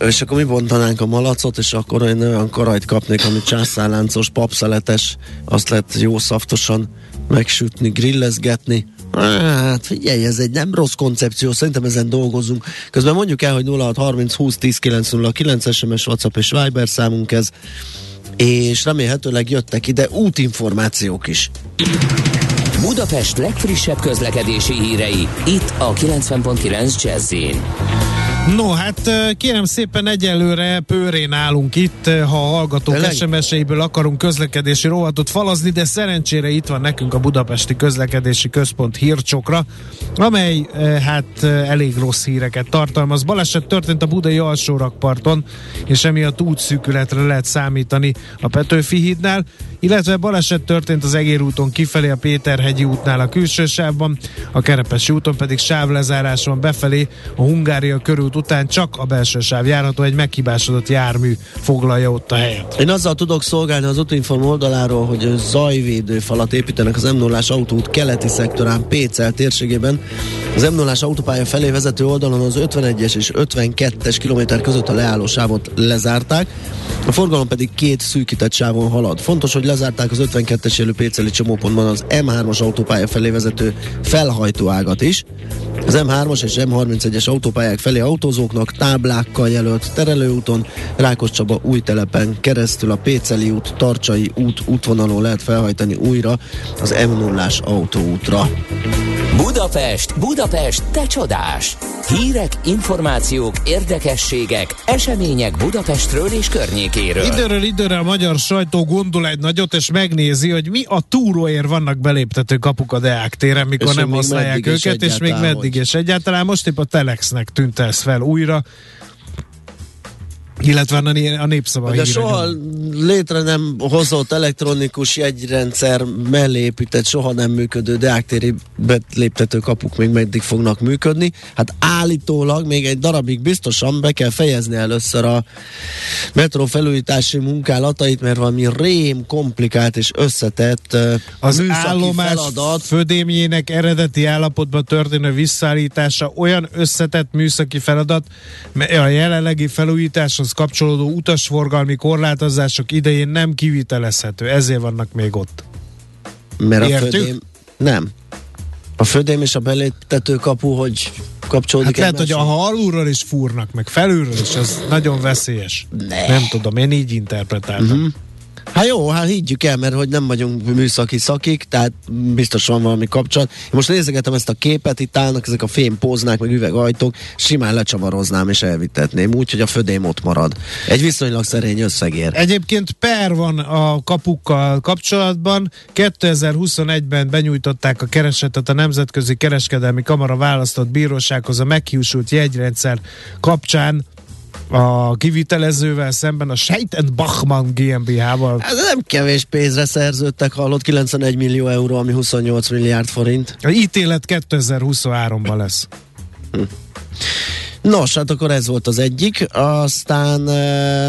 és akkor mi bontanánk a malacot, és akkor én olyan karajt kapnék, ami császárláncos, papszeletes, azt lehet jó szaftosan megsütni, grillezgetni, Hát figyelj, ez egy nem rossz koncepció, szerintem ezen dolgozunk. Közben mondjuk el, hogy 0630 20 10 909 SMS, WhatsApp és Viber számunk ez, és remélhetőleg jöttek ide útinformációk is. Budapest legfrissebb közlekedési hírei, itt a 90.9 jazz No, hát kérem szépen egyelőre pőrén állunk itt, ha a hallgatók SMS-eiből akarunk közlekedési rovatot falazni, de szerencsére itt van nekünk a Budapesti Közlekedési Központ hírcsokra, amely hát elég rossz híreket tartalmaz. Baleset történt a Budai alsórakparton, és emiatt útszűkületre lehet számítani a Petőfi hídnál, illetve baleset történt az Egér úton kifelé a Péterhegyi útnál a külső sávban, a Kerepesi úton pedig sávlezárás van befelé a Hungária körút után csak a belső sáv járható, egy meghibásodott jármű foglalja ott a helyet. Én azzal tudok szolgálni az Utinform oldaláról, hogy zajvédő falat építenek az m 0 autóút keleti szektorán Pécel térségében. Az m 0 autópálya felé vezető oldalon az 51-es és 52-es kilométer között a leálló sávot lezárták, a forgalom pedig két szűkített sávon halad. Fontos, hogy lezárták az 52-es élő Péceli csomópontban az M3-as autópálya felé vezető felhajtó ágat is. Az M3-as és M31-es autópályák felé autózóknak táblákkal jelölt terelőúton, Rákos Csaba új telepen keresztül a Péceli út, Tarcsai út útvonalon lehet felhajtani újra az M0-ás autóútra. Budapest, Budapest, te csodás! Hírek, információk, érdekességek, események Budapestről és környékéről. Időről időre a magyar sajtó gondol egy nagyot, és megnézi, hogy mi a túróért vannak beléptető kapuk a Deák téren, mikor és nem használják őket, és még meddig, és egyáltalán most épp a Telexnek tűnt ez fel újra, illetve a népszava De soha létre nem hozott elektronikus jegyrendszer mellé épített, soha nem működő deáktéri léptető kapuk még meddig fognak működni. Hát állítólag még egy darabig biztosan be kell fejezni először a metró felújítási munkálatait, mert valami rém komplikált és összetett az állomás feladat. födémjének eredeti állapotban történő visszaállítása olyan összetett műszaki feladat, mert a jelenlegi felújítás az kapcsolódó utasforgalmi korlátozások idején nem kivitelezhető, ezért vannak még ott. Mert Értjük? a födém, nem. A födém és a beléptető kapu, hogy kapcsolódik. Hát lehet, hogy ha alulról is fúrnak, meg felülről is, az nagyon veszélyes. Ne. Nem tudom, én így interpretáltam. Uh-huh. Hát jó, hát higgyük el, mert hogy nem vagyunk műszaki szakik, tehát biztos van valami kapcsolat. Most nézegetem ezt a képet, itt állnak ezek a fém póznák, meg üvegajtók, simán lecsavaroznám és elvitetném, úgy, hogy a födém ott marad. Egy viszonylag szerény összegér. Egyébként per van a kapukkal kapcsolatban. 2021-ben benyújtották a keresetet a Nemzetközi Kereskedelmi Kamara választott bírósághoz a meghiúsult jegyrendszer kapcsán a kivitelezővel szemben a Scheiten Bachmann GmbH-val. Ez nem kevés pénzre szerződtek, hallott 91 millió euró, ami 28 milliárd forint. A ítélet 2023-ban lesz. Nos, hát akkor ez volt az egyik. Aztán e,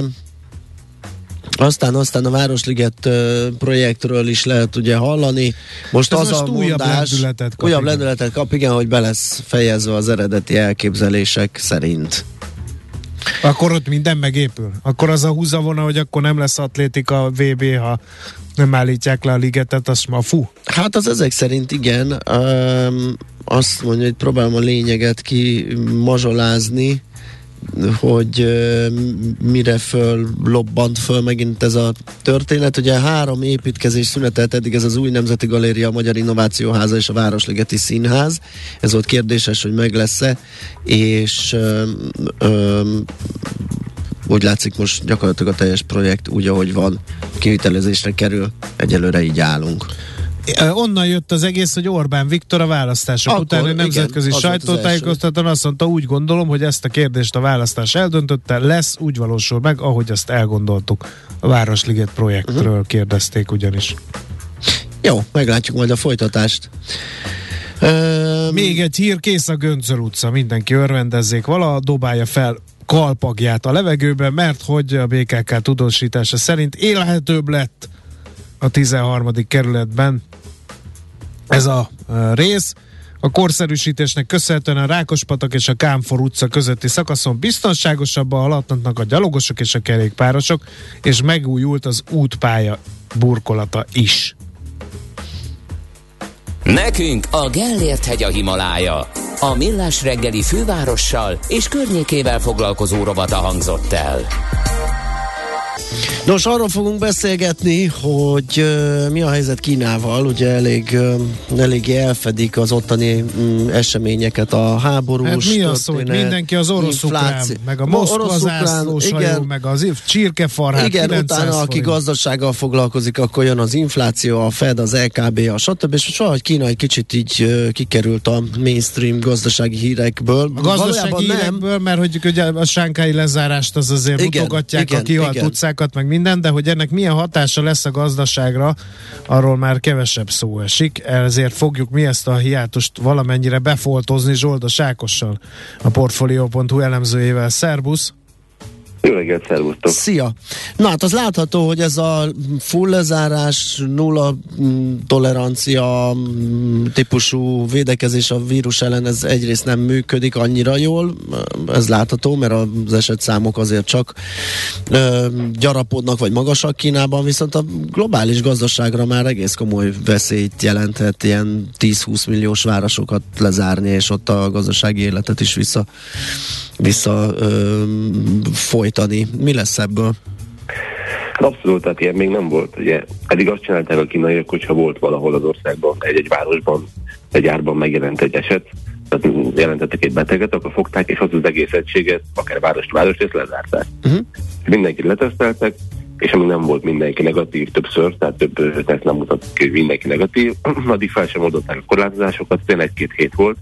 aztán, aztán a Városliget projektről is lehet ugye hallani. Most Ez az most a újabb mondás, lendületet kap, újabb igen. lendületet kap, igen, hogy be lesz fejezve az eredeti elképzelések szerint. Akkor ott minden megépül. Akkor az a húzavona, hogy akkor nem lesz atlétika VB, ha nem állítják le a ligetet, az ma fú. Hát az ezek szerint igen. Um, azt mondja, hogy próbálom a lényeget ki mazsolázni, hogy mire föl lobbant föl megint ez a történet. Ugye három építkezés szünetelt eddig ez az új Nemzeti Galéria, a Magyar Innovációháza és a Városligeti Színház. Ez volt kérdéses, hogy meg lesz-e, és um, um, úgy látszik most gyakorlatilag a teljes projekt úgy, ahogy van, kivitelezésre kerül. Egyelőre így állunk. Onnan jött az egész, hogy Orbán Viktor a választások Akkor, után egy igen, nemzetközi az sajtótájékoztatón azt mondta, úgy gondolom, hogy ezt a kérdést a választás eldöntötte, lesz, úgy valósul meg, ahogy azt elgondoltuk. A Városliget projektről uh-huh. kérdezték ugyanis. Jó, meglátjuk majd a folytatást. Öm, Még egy hír, kész a Göncöl utca, mindenki örvendezzék, vala dobálja fel kalpagját a levegőbe, mert hogy a BKK tudósítása szerint élhetőbb lett a 13. kerületben ez a rész. A korszerűsítésnek köszönhetően a Rákospatak és a Kámfor utca közötti szakaszon biztonságosabban haladnak a gyalogosok és a kerékpárosok, és megújult az útpálya burkolata is. Nekünk a Gellért hegy a Himalája. A Millás reggeli fővárossal és környékével foglalkozó rovata hangzott el. Nos, arról fogunk beszélgetni, hogy uh, mi a helyzet Kínával, ugye elég, uh, elég elfedik az ottani um, eseményeket, a háborús Hát mi az, hogy mindenki az orosz-ukrán, infláció. meg a Moszkva zászlós igen, meg az csirkefarhát, igen, 900 utána aki forint. gazdasággal foglalkozik, akkor jön az infláció, a Fed, az LKB, a stb. És most valahogy Kína egy kicsit így uh, kikerült a mainstream gazdasági hírekből. A gazdasági Valójában hírekből, mert hogy ugye a sánkai lezárást az azért Igen, mutogatják igen, a kihalt igen. Utcákat, meg minden, de hogy ennek milyen hatása lesz a gazdaságra, arról már kevesebb szó esik, ezért fogjuk mi ezt a hiátust valamennyire befoltozni Zsoldos Ákossal, a Portfolio.hu elemzőjével. Szerbusz! Jó reggelt, szervusztok! Szia! Na hát az látható, hogy ez a full lezárás, nulla mm, tolerancia mm, típusú védekezés a vírus ellen, ez egyrészt nem működik annyira jól, ez látható, mert az esetszámok azért csak ö, gyarapodnak, vagy magasak Kínában, viszont a globális gazdaságra már egész komoly veszélyt jelenthet ilyen 10-20 milliós városokat lezárni, és ott a gazdasági életet is vissza, vissza ö, folytani. Mi lesz ebből? Abszolút, tehát ilyen még nem volt. Ugye, eddig azt csinálták a kínaiak, hogyha volt valahol az országban, egy-egy városban, egy árban megjelent egy eset, tehát jelentettek egy beteget, akkor fogták, és az az egész egységet, akár várost városrészt lezárták. Uh-huh. Mindenkit leteszteltek, és amíg nem volt mindenki negatív többször, tehát több teszt nem mutat ki, hogy mindenki negatív, addig fel sem oldották a korlátozásokat, tényleg egy-két hét volt.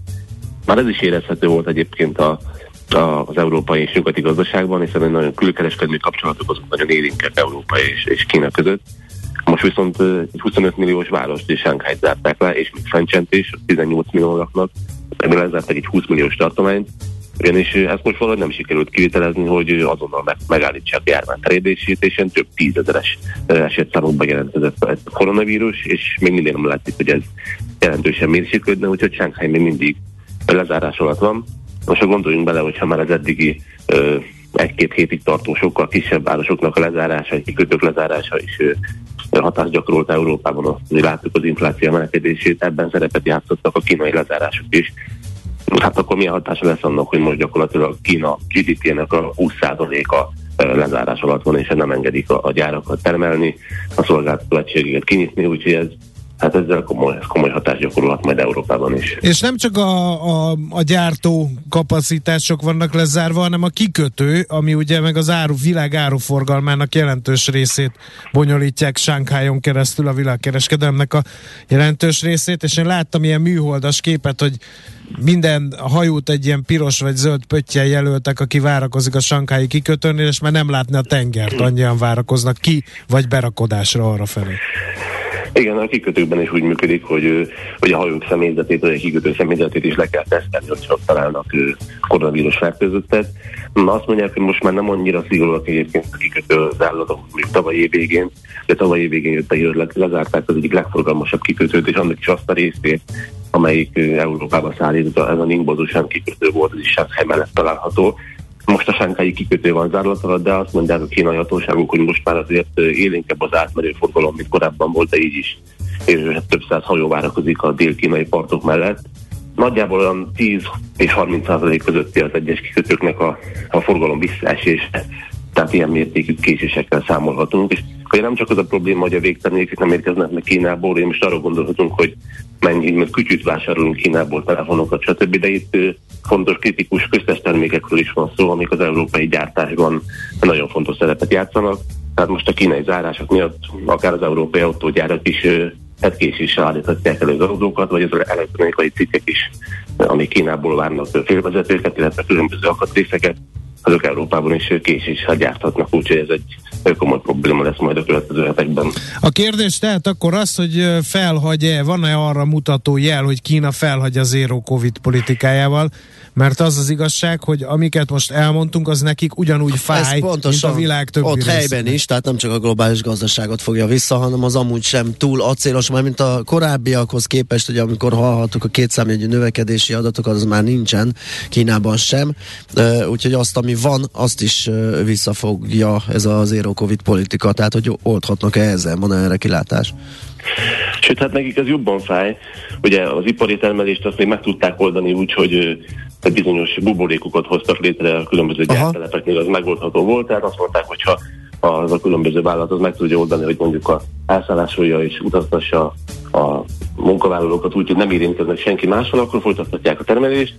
Már ez is érezhető volt egyébként a, az európai és nyugati gazdaságban, hiszen egy nagyon külkereskedelmi kapcsolatok azok nagyon élénkek Európa és, és Kína között. Most viszont egy 25 milliós várost és Sánkhájt zárták le, és még Fencsent is, 18 millió laknak, ebből lezárták egy 20 milliós tartományt, ugyanis ezt most valahogy nem sikerült kivitelezni, hogy azonnal meg, megállítsák a járvány terjedését, és ilyen több tízezeres esetszámokban jelentkezett a koronavírus, és még mindig nem látszik, hogy ez jelentősen mérséklődne, úgyhogy Shanghai még mindig lezárás alatt van. Most gondoljunk bele, hogyha már az eddigi egy-két hétig tartó sokkal kisebb városoknak a lezárása, egy kikötők lezárása is hatást gyakorolt Európában. Azt láttuk az infláció emelkedését, ebben szerepet játszottak a kínai lezárások is. Hát akkor milyen hatása lesz annak, hogy most gyakorlatilag Kína GDP-nek a 20%-a lezárás alatt van, és nem engedik a, a gyárakat termelni, a szolgáltató egységeket kinyitni, úgyhogy ez hát ezzel komoly, komoly hatást gyakorolhat majd Európában is. És nem csak a, a, a gyártó kapacitások vannak lezárva, hanem a kikötő, ami ugye meg az áru, világ áruforgalmának jelentős részét bonyolítják Sánkhájon keresztül a világkereskedelmnek a jelentős részét, és én láttam ilyen műholdas képet, hogy minden hajót egy ilyen piros vagy zöld pöttyel jelöltek, aki várakozik a sankályi kikötőnél, és már nem látni a tengert, annyian várakoznak ki, vagy berakodásra arra felé. Igen, a kikötőkben is úgy működik, hogy, hogy a hajók személyzetét, vagy a kikötő személyzetét is le kell tesztelni, hogyha találnak koronavírus fertőzöttet. Azt mondják, hogy most már nem annyira szigorúak egyébként a kikötő zállatok, mint tavaly év de tavaly év jött a hír, lezárták az egyik legforgalmasabb kikötőt, és annak is azt a részét, amelyik Európában szállít, ez a Ningbozusan kikötő volt, az is Shanghai mellett található, most a sánkái kikötő van zárlat alatt, de azt mondják a kínai hatóságok, hogy most már azért élénkebb az átmerő forgalom, mint korábban volt, de így is. És több száz hajó várakozik a dél-kínai partok mellett. Nagyjából olyan 10 és 30 százalék közötti az egyes kikötőknek a, a forgalom visszaesése. Tehát ilyen mértékű késésekkel számolhatunk. És akkor nem csak az a probléma, hogy a végtermékek nem érkeznek meg Kínából, én most arra gondolhatunk, hogy mennyi, mert kütyűt vásárolunk Kínából, telefonokat, stb. De itt fontos kritikus köztes termékekről is van szó, amik az európai gyártásban nagyon fontos szerepet játszanak. Tehát most a kínai zárások miatt akár az európai autógyárak is hetkéséssel állíthatják elő az autókat, vagy az elektronikai cikkek is, amik Kínából várnak félvezetőket, illetve különböző akatrészeket, azok Európában is késéssel gyárthatnak, úgyhogy ez egy komoly probléma lesz majd a következő hetekben. A kérdés tehát akkor az, hogy felhagy-e, van-e arra mutató jel, hogy Kína felhagy az zero covid politikájával, mert az az igazság, hogy amiket most elmondtunk, az nekik ugyanúgy fáj, mint a világ többi Ott részén. helyben is, tehát nem csak a globális gazdaságot fogja vissza, hanem az amúgy sem túl acélos, már mint a korábbiakhoz képest, hogy amikor hallhattuk a kétszámjegyű növekedési adatokat, az már nincsen Kínában sem, úgyhogy azt, ami van, azt is visszafogja ez a zero covid politika, tehát hogy oldhatnak-e ezzel, van erre kilátás? Sőt, hát nekik ez jobban fáj. Ugye az ipari termelést azt még meg tudták oldani úgy, hogy bizonyos buborékokat hoztak létre a különböző gyártelepeknél, az megoldható volt, tehát azt mondták, hogyha az a különböző vállalat az meg tudja oldani, hogy mondjuk a elszállásolja és utaztassa a munkavállalókat úgy, hogy nem érintkeznek senki máshol, akkor folytathatják a termelést.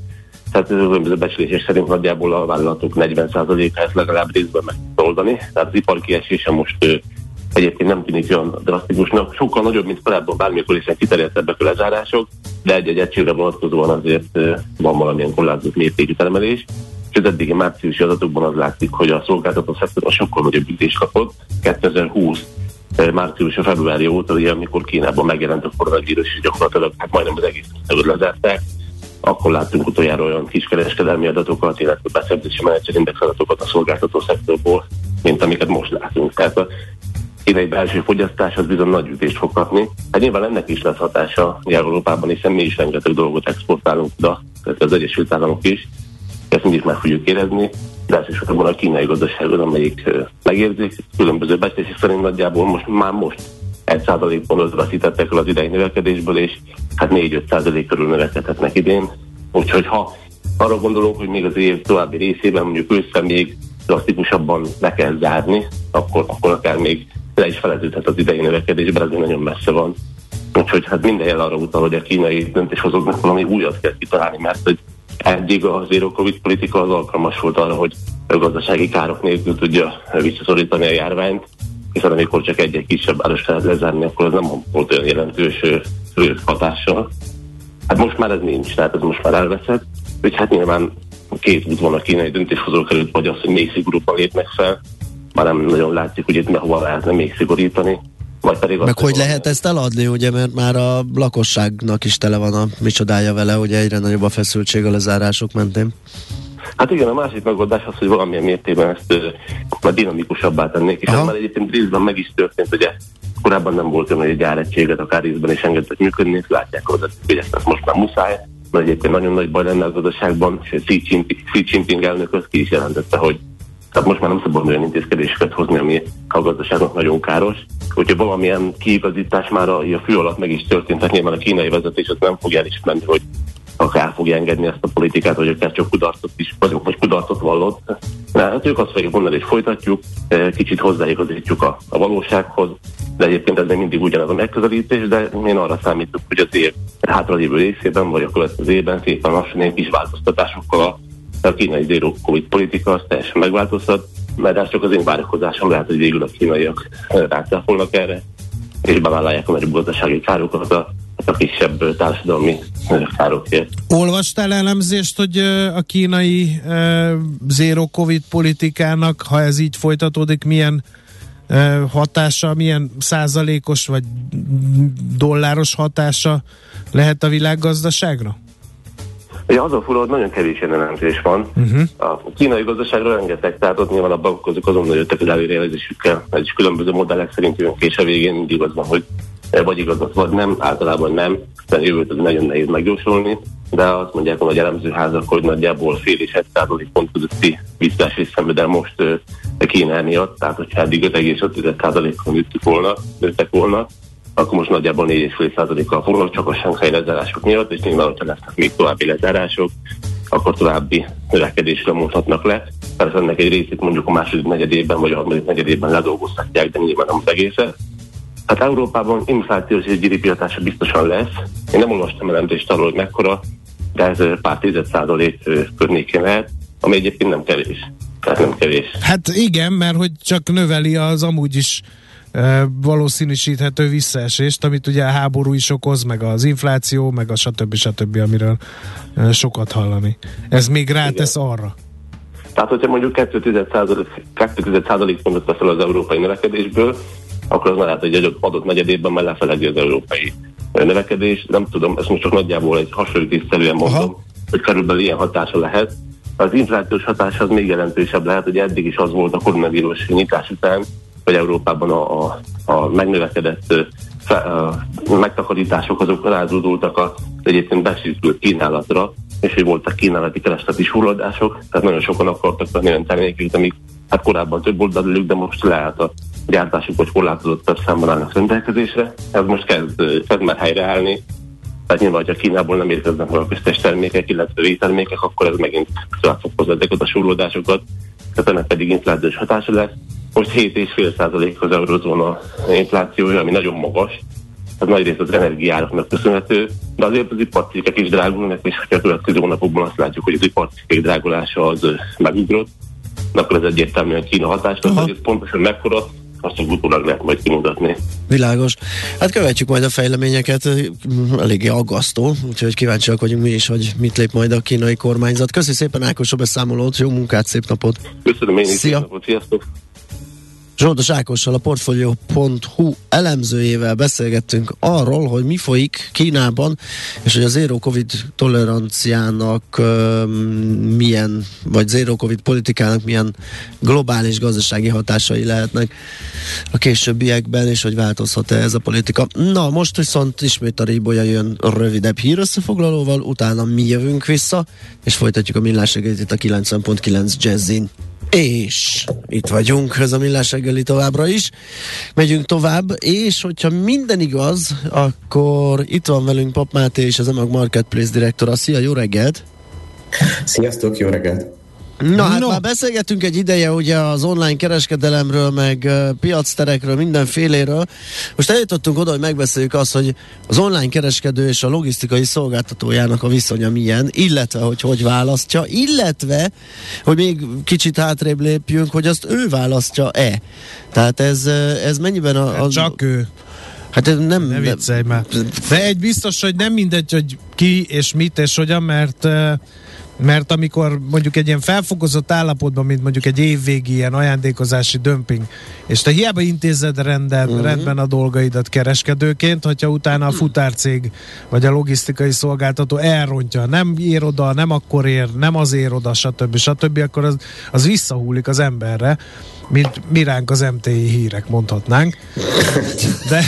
Tehát ez a különböző becslések szerint nagyjából a vállalatok 40%-a ezt legalább részben meg oldani. Tehát az ipar kiesése most egyébként nem tűnik olyan drasztikusnak, sokkal nagyobb, mint korábban bármikor, hiszen kiterjedtebbek a lezárások, de egy-egy egységre vonatkozóan azért van valamilyen korlátozott mértékű termelés. És az eddigi márciusi adatokban az látszik, hogy a szolgáltató szektor sokkal nagyobb ütést kapott. 2020 március a februári óta, ugye, amikor Kínában megjelent a koronavírus, és gyakorlatilag hát majdnem az egész lezárták, akkor láttunk utoljára olyan kiskereskedelmi adatokat, illetve beszerzési menedzserindex adatokat a szolgáltató szektorból, mint amiket most látunk. Tehát kínai belső fogyasztás az bizony nagy ütést fog kapni. Hát nyilván ennek is lesz hatása Európában, hiszen mi is rengeteg dolgot exportálunk oda, tehát az Egyesült Államok is. Ezt mindig meg fogjuk érezni, de elsősorban a kínai gazdaságban, amelyik megérzik. Különböző beszélések szerint nagyjából most már most 1 százalékból veszítettek el az idei növekedésből, és hát 4-5 százalék körül növekedhetnek idén. Úgyhogy ha arra gondolunk, hogy még az év további részében, mondjuk ősszel még drasztikusabban be kell zárni, akkor, akkor akár még le is feleződhet az idei növekedésben, ez nagyon messze van. Úgyhogy hát minden jel arra utal, hogy a kínai döntéshozóknak valami újat kell kitalálni, mert hogy eddig a zero covid politika az alkalmas volt arra, hogy a gazdasági károk nélkül tudja visszaszorítani a járványt, hiszen amikor csak egy-egy kisebb város lehet lezárni, akkor ez nem volt olyan jelentős hatással. Hát most már ez nincs, tehát ez most már elveszett, úgyhogy hát nyilván két út van a kínai döntéshozók előtt, vagy az, hogy még szigorúbban lépnek fel, már nem nagyon látszik, hogy itt hova lehetne még szigorítani. Vagy pedig Meg hogy lehet ezt eladni, ugye, mert már a lakosságnak is tele van a micsodája vele, hogy egyre nagyobb a feszültség a lezárások mentén. Hát igen, a másik megoldás az, hogy valamilyen mértékben ezt uh, dinamikusabbá tennék, és ez már egyébként részben meg is történt, ugye korábban nem volt olyan, hogy egy gyáregységet akár részben is engedtek működni, látják hogy ezt most már muszáj, mert egyébként nagyon nagy baj lenne a gazdaságban, és Xi Jinping, Xi Jinping elnök ki is jelentette, hogy tehát most már nem szabad olyan intézkedéseket hozni, ami a gazdaságnak nagyon káros. Úgyhogy valamilyen kiigazítás már a, a fő alatt meg is történt, tehát nyilván a kínai vezetés az nem fogja elismerni, hogy akár fogja engedni ezt a politikát, vagy akár csak kudarcot is, vagy most kudarcot vallott. De hát ők azt fogják mondani, hogy folytatjuk, kicsit hozzáigazítjuk a, a valósághoz, de egyébként ez még mindig ugyanaz a megközelítés, de én arra számítok, hogy az év hátralévő részében, vagy a következő évben szépen lassan egy kis változtatásokkal a, a kínai zero covid politika az teljesen megváltoztat, mert ez csak az én várakozásom lehet, hogy végül a kínaiak rácáfolnak erre, és bevállalják a nagyobb gazdasági károkat a, a kisebb társadalmi károkért. Olvastál elemzést, hogy a kínai zero covid politikának, ha ez így folytatódik, milyen hatása, milyen százalékos vagy dolláros hatása lehet a világgazdaságra? Ugye az a fura, hogy nagyon kevés elemzés van. Uh-huh. A kínai gazdaságra rengeteg, tehát ott nyilván a bankok azonnal jöttek az előrejelzésükkel, is különböző modellek szerint jönk, és a végén mindig az van, hogy vagy igazat, vagy nem, általában nem, de jövőt az nagyon nehéz megjósolni, de azt mondják a nagy elemzőházak, hogy nagyjából fél és egy százalék pont közötti visszás és szenved el most Kína miatt, tehát hogyha eddig 5,5 százalékon nőttek volna, nőttek volna, akkor most nagyjából 4,5%-kal fognak csak a Shanghai lezárások miatt, és nyilván, hogyha lesznek még további lezárások, akkor további növekedésre mondhatnak le. Persze ennek egy részét mondjuk a második negyedében vagy a harmadik negyedében ledolgozhatják, de nyilván nem az egészet. Hát Európában inflációs és GDP biztosan lesz. Én nem olvastam elemzést arról, hogy mekkora, de ez pár tized százalék környékén lehet, ami egyébként nem kevés. Tehát nem kevés. Hát igen, mert hogy csak növeli az amúgy is valószínűsíthető visszaesést, amit ugye a háború is okoz, meg az infláció, meg a stb. stb., amiről sokat hallani. Ez még rátesz Igen. arra. Tehát, hogyha mondjuk 2,1% mondott fel az európai növekedésből, akkor az lehet, hogy egy adott negyedében már lefeledi az európai növekedés. Nem tudom, ezt most csak nagyjából egy hasonlítésszerűen mondom, Aha. hogy körülbelül ilyen hatása lehet. Az inflációs hatás az még jelentősebb lehet, hogy eddig is az volt a koronavírus nyitás után, hogy Európában a, a, a megnövekedett fe, a megtakarítások azok rázódultak a egyébként besűkült kínálatra, és hogy voltak kínálati keresleti hulladások, tehát nagyon sokan akartak venni olyan termékeket, amik hát korábban több volt belőlük, de most lehet a gyártásuk, hogy korlátozottabb számban állnak rendelkezésre. Ez most kezd, kezd már helyreállni, tehát nyilván, hogyha Kínából nem érkeznek meg a köztes termékek, illetve vételmékek, akkor ez megint tovább fog hozni ezeket a súrlódásokat, tehát ennek pedig inflációs hatása lesz. Most 7,5% az eurozóna inflációja, ami nagyon magas, ez nagy rész az energiáraknak köszönhető, de azért az iparcikkek is drágulnak, és ha a következő hónapokban azt látjuk, hogy az iparcikkek drágulása az megugrott, akkor ez egyértelműen Kína hatás, hogy ez pontosan mekkora, azt csak utólag lehet majd kimutatni. Világos. Hát követjük majd a fejleményeket, eléggé aggasztó, úgyhogy kíváncsiak vagyunk mi is, hogy mit lép majd a kínai kormányzat. Köszönöm szépen Ákos a beszámolót, jó munkát, szép napot! Köszönöm én is, Szia. napot, sziasztok! Zsoldos Ákossal, a Portfolio.hu elemzőjével beszélgettünk arról, hogy mi folyik Kínában, és hogy a zero covid toleranciának uh, milyen, vagy zero covid politikának milyen globális gazdasági hatásai lehetnek a későbbiekben, és hogy változhat-e ez a politika. Na, most viszont ismét a Ribolya jön rövidebb hírösszefoglalóval, utána mi jövünk vissza, és folytatjuk a millás a 90.9 Jazzin. És itt vagyunk, ez a millás reggeli továbbra is. Megyünk tovább, és hogyha minden igaz, akkor itt van velünk Pap Máté és az Emag Marketplace direktora. Szia, jó reggelt! Sziasztok, jó reggelt! Na hát no. már beszélgettünk egy ideje ugye az online kereskedelemről, meg uh, piacterekről, mindenféléről. Most eljutottunk oda, hogy megbeszéljük azt, hogy az online kereskedő és a logisztikai szolgáltatójának a viszonya milyen, illetve hogy hogy választja, illetve, hogy még kicsit hátrébb lépjünk, hogy azt ő választja-e. Tehát ez, ez mennyiben a... Hát csak ő. Hát ez nem... Ne viccelj már. De egy biztos, hogy nem mindegy, hogy ki és mit és hogyan, mert uh, mert amikor mondjuk egy ilyen felfokozott állapotban, mint mondjuk egy évvégi ilyen ajándékozási dömping, és te hiába intézed renden, uh-huh. rendben a dolgaidat kereskedőként, hogyha utána a futárcég vagy a logisztikai szolgáltató elrontja, nem ér oda, nem akkor ér, nem az ér oda, stb. stb., akkor az, az visszahúlik az emberre, mint mi ránk az MTI hírek mondhatnánk. De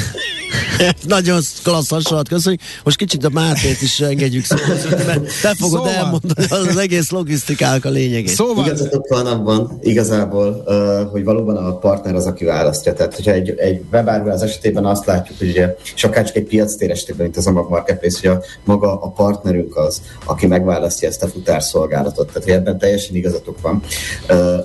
Nagyon klassz hasonlat, köszönjük. Most kicsit a Mártét is engedjük szóval, mert te fogod Szóval. elmondani az egész logisztikának a lényegét. Szóval, Igazatok van abban, igazából, hogy valóban a partner az, aki választja. Tehát, hogyha egy, egy webáruház esetében azt látjuk, hogy ugye, és akár csak egy piactér esetében, mint az Amag Marketplace, hogy a, maga a partnerünk az, aki megválasztja ezt a futárszolgálatot. Tehát, hogy ebben teljesen igazatok van.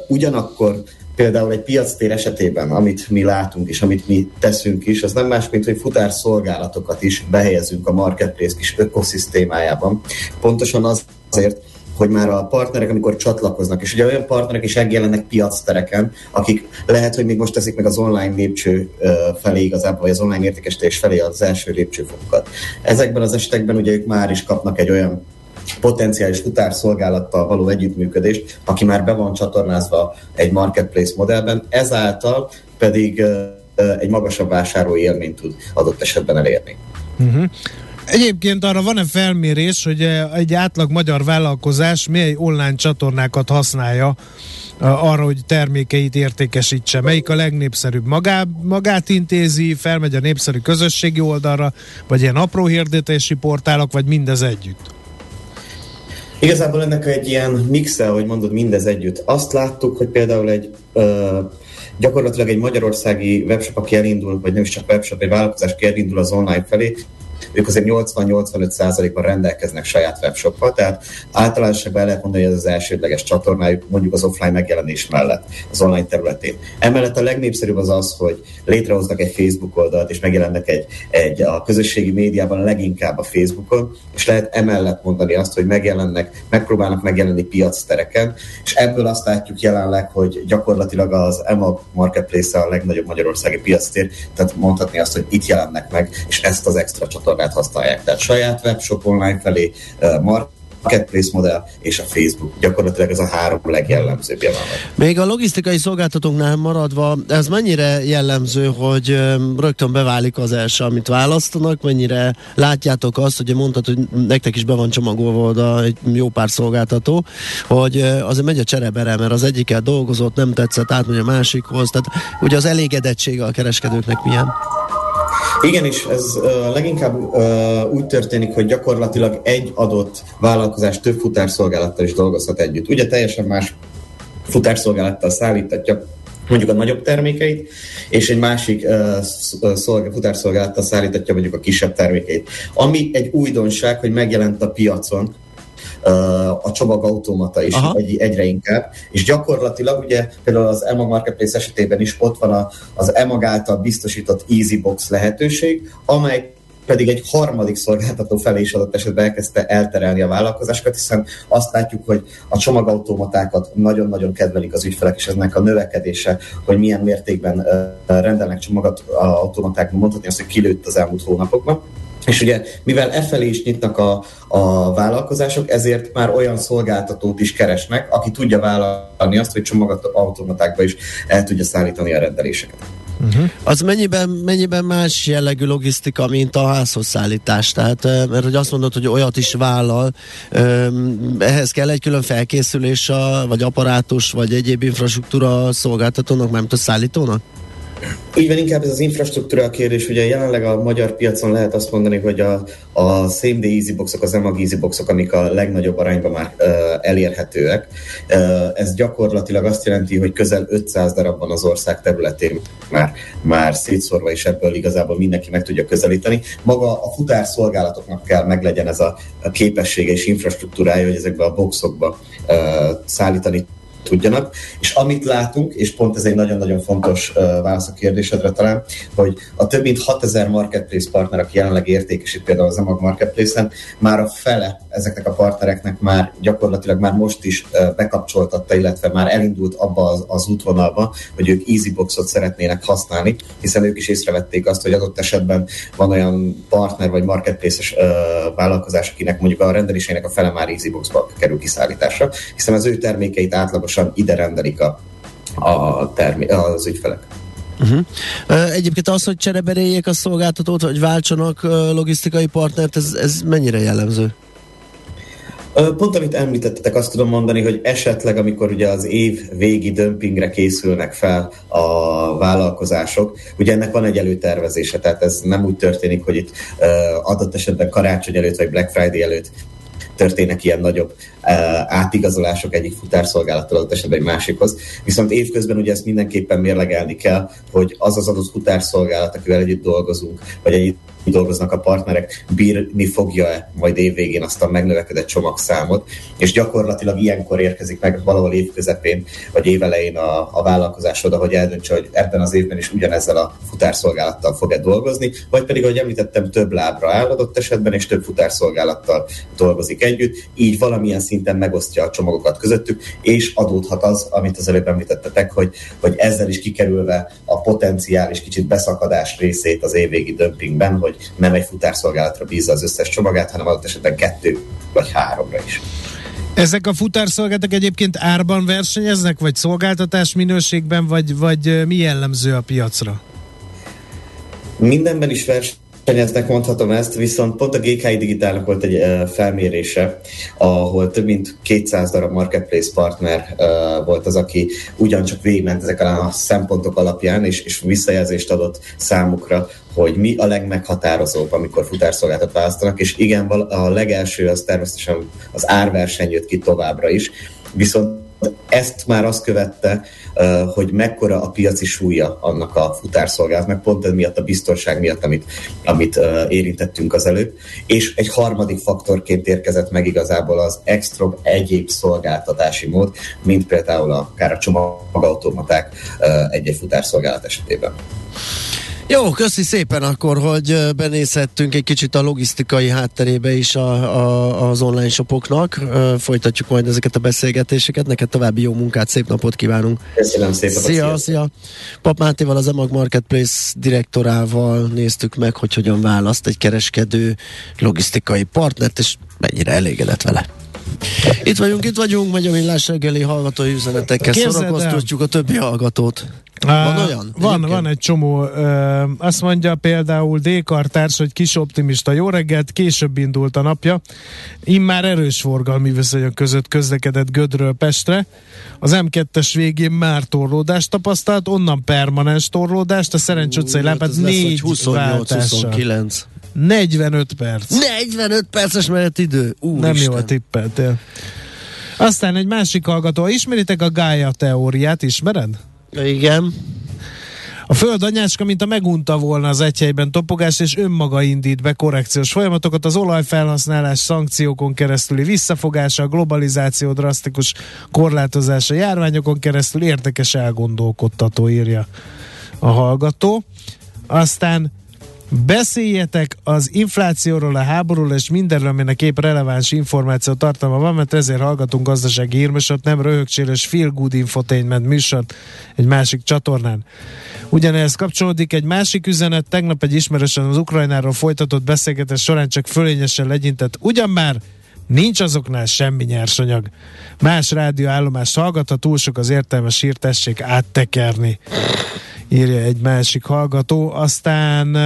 Ugyanakkor például egy piactér esetében, amit mi látunk és amit mi teszünk is, az nem más, mint hogy futárszolgálatokat is behelyezünk a marketplace kis ökoszisztémájában. Pontosan az- azért, hogy már a partnerek, amikor csatlakoznak, és ugye olyan partnerek is megjelennek piactereken, akik lehet, hogy még most teszik meg az online lépcső felé igazából, vagy az online értékesítés felé az első lépcsőfokokat. Ezekben az esetekben ugye ők már is kapnak egy olyan potenciális futárszolgálattal való együttműködést, aki már be van csatornázva egy marketplace modellben, ezáltal pedig egy magasabb vásárlói élményt tud adott esetben elérni. Egyébként arra van-e felmérés, hogy egy átlag magyar vállalkozás mely online csatornákat használja arra, hogy termékeit értékesítse? Melyik a legnépszerűbb? Magá, magát intézi, felmegy a népszerű közösségi oldalra, vagy ilyen apró hirdetési portálok, vagy mindez együtt? Igazából ennek egy ilyen mixe, ahogy mondod, mindez együtt. Azt láttuk, hogy például egy ö, gyakorlatilag egy magyarországi webshop, aki elindul, vagy nem is csak webshop, egy vállalkozás, aki elindul az online felé, ők azért 80-85%-ban rendelkeznek saját webshoppal, tehát általánosságban el lehet mondani, hogy ez az elsődleges csatornájuk mondjuk az offline megjelenés mellett, az online területén. Emellett a legnépszerűbb az az, hogy létrehoznak egy Facebook oldalt, és megjelennek egy, egy a közösségi médiában leginkább a Facebookon, és lehet emellett mondani azt, hogy megjelennek, megpróbálnak megjelenni piactereken, és ebből azt látjuk jelenleg, hogy gyakorlatilag az EMA Marketplace a legnagyobb magyarországi piactér, tehát mondhatni azt, hogy itt jelennek meg, és ezt az extra csatornát használják. Tehát saját webshop online felé, eh, marketplace modell és a Facebook. Gyakorlatilag ez a három legjellemzőbb jelenleg. Még a logisztikai szolgáltatóknál maradva, ez mennyire jellemző, hogy öm, rögtön beválik az első, amit választanak, mennyire látjátok azt, hogy mondtad, hogy nektek is be van csomagolva oda egy jó pár szolgáltató, hogy ö, azért megy a cserebere, mert az egyikkel dolgozott, nem tetszett, átmegy a másikhoz, tehát ugye az elégedettsége a kereskedőknek milyen? Igen, és ez uh, leginkább uh, úgy történik, hogy gyakorlatilag egy adott vállalkozás több futárszolgálattal is dolgozhat együtt. Ugye teljesen más futárszolgálattal szállítatja mondjuk a nagyobb termékeit, és egy másik uh, szolg- futárszolgálattal szállítatja mondjuk a kisebb termékeit. Ami egy újdonság, hogy megjelent a piacon, a csomagautomata is Aha. egy, egyre inkább, és gyakorlatilag ugye például az EMAG Marketplace esetében is ott van az EMAG által biztosított EasyBox lehetőség, amely pedig egy harmadik szolgáltató felé is adott esetben elkezdte elterelni a vállalkozásokat, hiszen azt látjuk, hogy a csomagautomatákat nagyon-nagyon kedvelik az ügyfelek, és eznek a növekedése, hogy milyen mértékben rendelnek csomagautomatákban, mondhatni azt, hogy kilőtt az elmúlt hónapokban. És ugye, mivel e felé is nyitnak a, a vállalkozások, ezért már olyan szolgáltatót is keresnek, aki tudja vállalni azt, hogy csomagautomatákba is el tudja szállítani a rendeléseket. Az mennyiben, mennyiben más jellegű logisztika, mint a házhoz szállítás? Tehát, mert hogy azt mondod, hogy olyat is vállal, ehhez kell egy külön felkészülés, a, vagy apparátus, vagy egyéb infrastruktúra szolgáltatónak, nem a szállítónak? Így van, inkább ez az infrastruktúra a kérdés. Ugye jelenleg a magyar piacon lehet azt mondani, hogy a, a same day easy boxok, az EMAG easy boxok, amik a legnagyobb arányban már uh, elérhetőek. Uh, ez gyakorlatilag azt jelenti, hogy közel 500 darab van az ország területén már, már szétszórva, és ebből igazából mindenki meg tudja közelíteni. Maga a futárszolgálatoknak kell meglegyen ez a képessége és infrastruktúrája, hogy ezekbe a boxokba uh, szállítani tudjanak. És amit látunk, és pont ez egy nagyon-nagyon fontos válasz a kérdésedre talán, hogy a több mint 6000 marketplace partner, aki jelenleg értékesít például az EMAG Marketplace-en, már a fele ezeknek a partnereknek már gyakorlatilag már most is bekapcsoltatta, illetve már elindult abba az, az útvonalba, hogy ők EasyBoxot szeretnének használni, hiszen ők is észrevették azt, hogy adott esetben van olyan partner vagy marketplace-es vállalkozás, akinek mondjuk a rendelésének a fele már EasyBoxba kerül kiszállításra, hiszen az ő termékeit átlagosan ide rendelik a, a termé- az ügyfelek. Uh-huh. Egyébként az, hogy csereberéljék a szolgáltatót, vagy váltsanak logisztikai partnert, ez, ez mennyire jellemző? Pont amit említettetek, azt tudom mondani, hogy esetleg, amikor ugye az év végi dömpingre készülnek fel a vállalkozások, ugye ennek van egy előtervezése, tehát ez nem úgy történik, hogy itt adott esetben karácsony előtt vagy Black Friday előtt történnek ilyen nagyobb uh, átigazolások egyik futárszolgálattal adott esetben egy másikhoz. Viszont évközben ugye ezt mindenképpen mérlegelni kell, hogy az az adott futárszolgálat, akivel együtt dolgozunk, vagy együtt dolgoznak a partnerek, bírni fogja-e majd évvégén azt a megnövekedett csomagszámot, és gyakorlatilag ilyenkor érkezik meg valahol évközepén, vagy évelején a, a vállalkozás oda, hogy eldöntse, hogy ebben az évben is ugyanezzel a futárszolgálattal fog-e dolgozni, vagy pedig, ahogy említettem, több lábra áll adott esetben, és több futárszolgálattal dolgozik együtt, így valamilyen szinten megosztja a csomagokat közöttük, és adódhat az, amit az előbb említettetek, hogy, hogy ezzel is kikerülve a potenciális kicsit beszakadás részét az évvégi dömpingben, hogy nem egy futárszolgálatra bízza az összes csomagát, hanem adott esetben kettő vagy háromra is. Ezek a futárszolgáltak egyébként árban versenyeznek, vagy szolgáltatás minőségben, vagy, vagy mi jellemző a piacra? Mindenben is verseny versenyeznek, mondhatom ezt, viszont pont a GKI Digitálnak volt egy felmérése, ahol több mint 200 darab marketplace partner volt az, aki ugyancsak végigment ezeken a szempontok alapján, és, és visszajelzést adott számukra, hogy mi a legmeghatározóbb, amikor futárszolgáltat választanak, és igen, a legelső az természetesen az árverseny jött ki továbbra is, viszont ezt már azt követte, hogy mekkora a piaci súlya annak a futárszolgálatnak, pont miatt a biztonság miatt, amit, amit érintettünk az előbb. És egy harmadik faktorként érkezett meg igazából az extra egyéb szolgáltatási mód, mint például akár a csomagautomaták egy-egy futárszolgálat esetében. Jó, köszi szépen akkor, hogy benézhettünk egy kicsit a logisztikai hátterébe is a, a, az online shopoknak. Folytatjuk majd ezeket a beszélgetéseket. Neked további jó munkát, szép napot kívánunk. Köszönöm szépen. Szia, szia. Pap Mátéval, az Emag Marketplace direktorával néztük meg, hogy hogyan választ egy kereskedő logisztikai partnert, és mennyire elégedett vele. Itt vagyunk, itt vagyunk, megy a millás reggeli hallgatói üzenetekkel, szórakoztatjuk a többi hallgatót. Van olyan? Van, van egy csomó. Ö, azt mondja például D. Kartárs, hogy kis optimista. Jó reggelt, később indult a napja. Immár erős forgalmi viszonyok között közlekedett Gödről Pestre. Az M2-es végén már torlódást tapasztalt, onnan permanens torlódást, a Szerencs utcai lápát hát négy 28-29. 45 perc. 45 perces menetidő? Úristen. Nem jól tippeltél. Aztán egy másik hallgató. Ismeritek a Gaia teóriát, ismered? Igen. A föld anyácska, mint a megunta volna az egyhelyben topogás, és önmaga indít be korrekciós folyamatokat, az olajfelhasználás szankciókon keresztüli visszafogása, a globalizáció drasztikus korlátozása, járványokon keresztül érdekes elgondolkodtató írja a hallgató. Aztán Beszéljetek az inflációról, a háborúról és mindenről, aminek épp releváns információ tartalma van, mert ezért hallgatunk gazdasági hírműsort, nem röhögcsélős feel good infotainment műsort egy másik csatornán. Ugyanehhez kapcsolódik egy másik üzenet, tegnap egy ismerősen az Ukrajnáról folytatott beszélgetés során csak fölényesen legyintett, ugyan már Nincs azoknál semmi nyersanyag. Más rádióállomás hallgat, ha túl sok az értelmes hír, tessék áttekerni. Írja egy másik hallgató. Aztán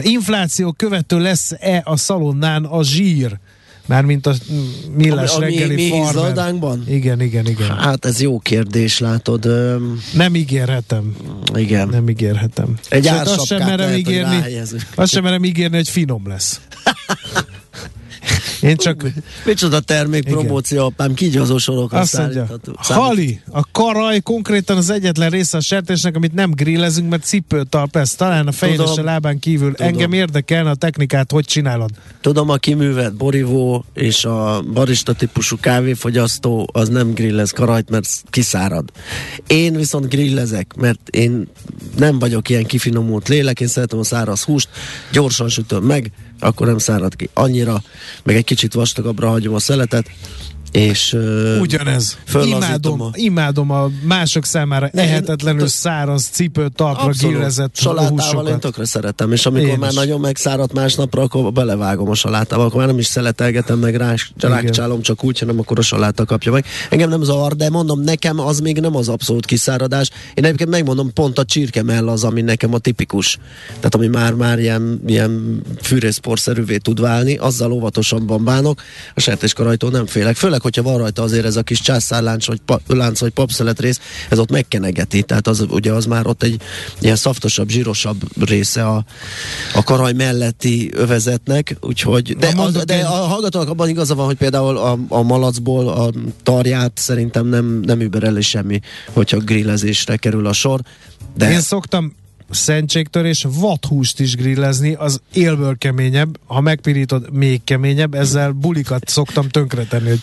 infláció követő lesz-e a szalonnán a zsír? Mármint a millás ami, reggeli mi, mi farmer. Igen, igen, igen. Hát ez jó kérdés, látod. Nem ígérhetem. Igen. Nem ígérhetem. Egy azt sem merem ígérni, azt sem merem ígérni, hogy finom lesz. Én csak... Micsoda termék promóció, apám, kígyózó sorokat Azt mondja, Hali, a karaj konkrétan az egyetlen része a sertésnek, amit nem grillezünk, mert cipőtalp lesz. Talán a fején és a lábán kívül. Tudom. Engem érdekelne a technikát, hogy csinálod. Tudom, a kiművelt borivó és a barista típusú kávéfogyasztó az nem grillez karajt, mert kiszárad. Én viszont grillezek, mert én nem vagyok ilyen kifinomult lélek, én szeretem a száraz húst, gyorsan sütöm meg, akkor nem szárad ki. Annyira, meg egy kicsit vastagabbra hagyom a szeletet, és ö, Ugyanez. Imádom, a- imádom a mások számára Ne, ehetetlenül tök- száraz cipő talpra gírezett Salátával én tökre szeretem, és amikor Én már is. nagyon megszáradt másnapra, akkor belevágom a salátával, akkor már nem is szeletelgetem meg rá, rákcsálom csak úgy, hanem akkor a saláta kapja meg. Engem nem zavar, de mondom, nekem az még nem az abszolút kiszáradás. Én egyébként megmondom, pont a csirkemell az, ami nekem a tipikus. Tehát ami már már ilyen, ilyen fűrészporszerűvé tud válni, azzal óvatosabban bánok. A sertéskarajtól nem félek. Főleg, hogyha van rajta azért ez a kis császárlánc vagy, pa, lánc, vagy papszelet rész, ez ott megkenegeti. Tehát az, ugye az már ott egy ilyen szaftosabb, zsírosabb része a, a karaj melletti övezetnek, úgyhogy, de, Na, az, de a hallgatóak abban igaza van, hogy például a, a malacból a tarját szerintem nem, nem übereli semmi, hogyha grillezésre kerül a sor. De Én szoktam szentségtörés vadhúst is grillezni, az élből keményebb, ha megpirítod, még keményebb, ezzel bulikat szoktam tönkretenni, hogy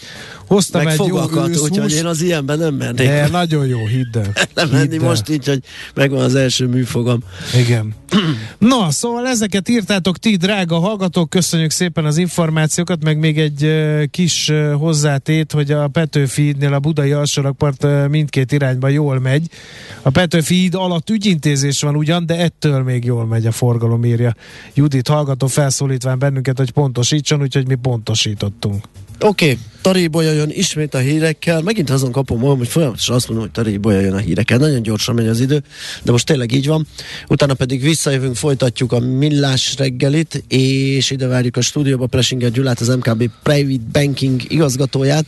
hoztam meg egy jó fogakat, úgyhogy őszhúst, én az ilyenben nem mennék. de nagyon jó, hidd el. nem menni Hidd el. most így, hogy megvan az első műfogam. Igen. Na, szóval ezeket írtátok ti, drága hallgatók, köszönjük szépen az információkat, meg még egy kis hozzátét, hogy a Petőfi hídnél a budai alsórakpart mindkét irányba jól megy. A Petőfi híd alatt ügyintézés van ugyan, de ettől még jól megy a forgalom, írja Judit hallgató felszólítván bennünket, hogy pontosítson, úgyhogy mi pontosítottunk. Oké, okay, Tarébolya jön ismét a hírekkel. Megint azon kapom magam, hogy folyamatosan azt mondom, hogy Tarébolya jön a hírekkel. Nagyon gyorsan megy az idő, de most tényleg így van. Utána pedig visszajövünk, folytatjuk a millás reggelit, és ide várjuk a stúdióba Plesinger Gyulát, az MKB Private Banking igazgatóját,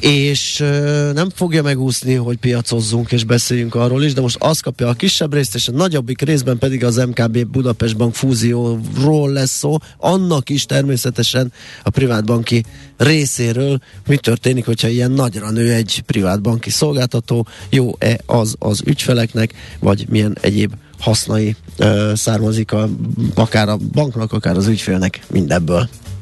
és ö, nem fogja megúszni, hogy piacozzunk és beszéljünk arról is, de most azt kapja a kisebb részt, és a nagyobbik részben pedig az MKB Budapest Bank fúzióról lesz szó, annak is természetesen a privátbanki részéről, mi történik, hogyha ilyen nagyra nő egy privátbanki szolgáltató, jó-e az az ügyfeleknek, vagy milyen egyéb hasznai ö, származik a, akár a banknak, akár az ügyfélnek mindebből.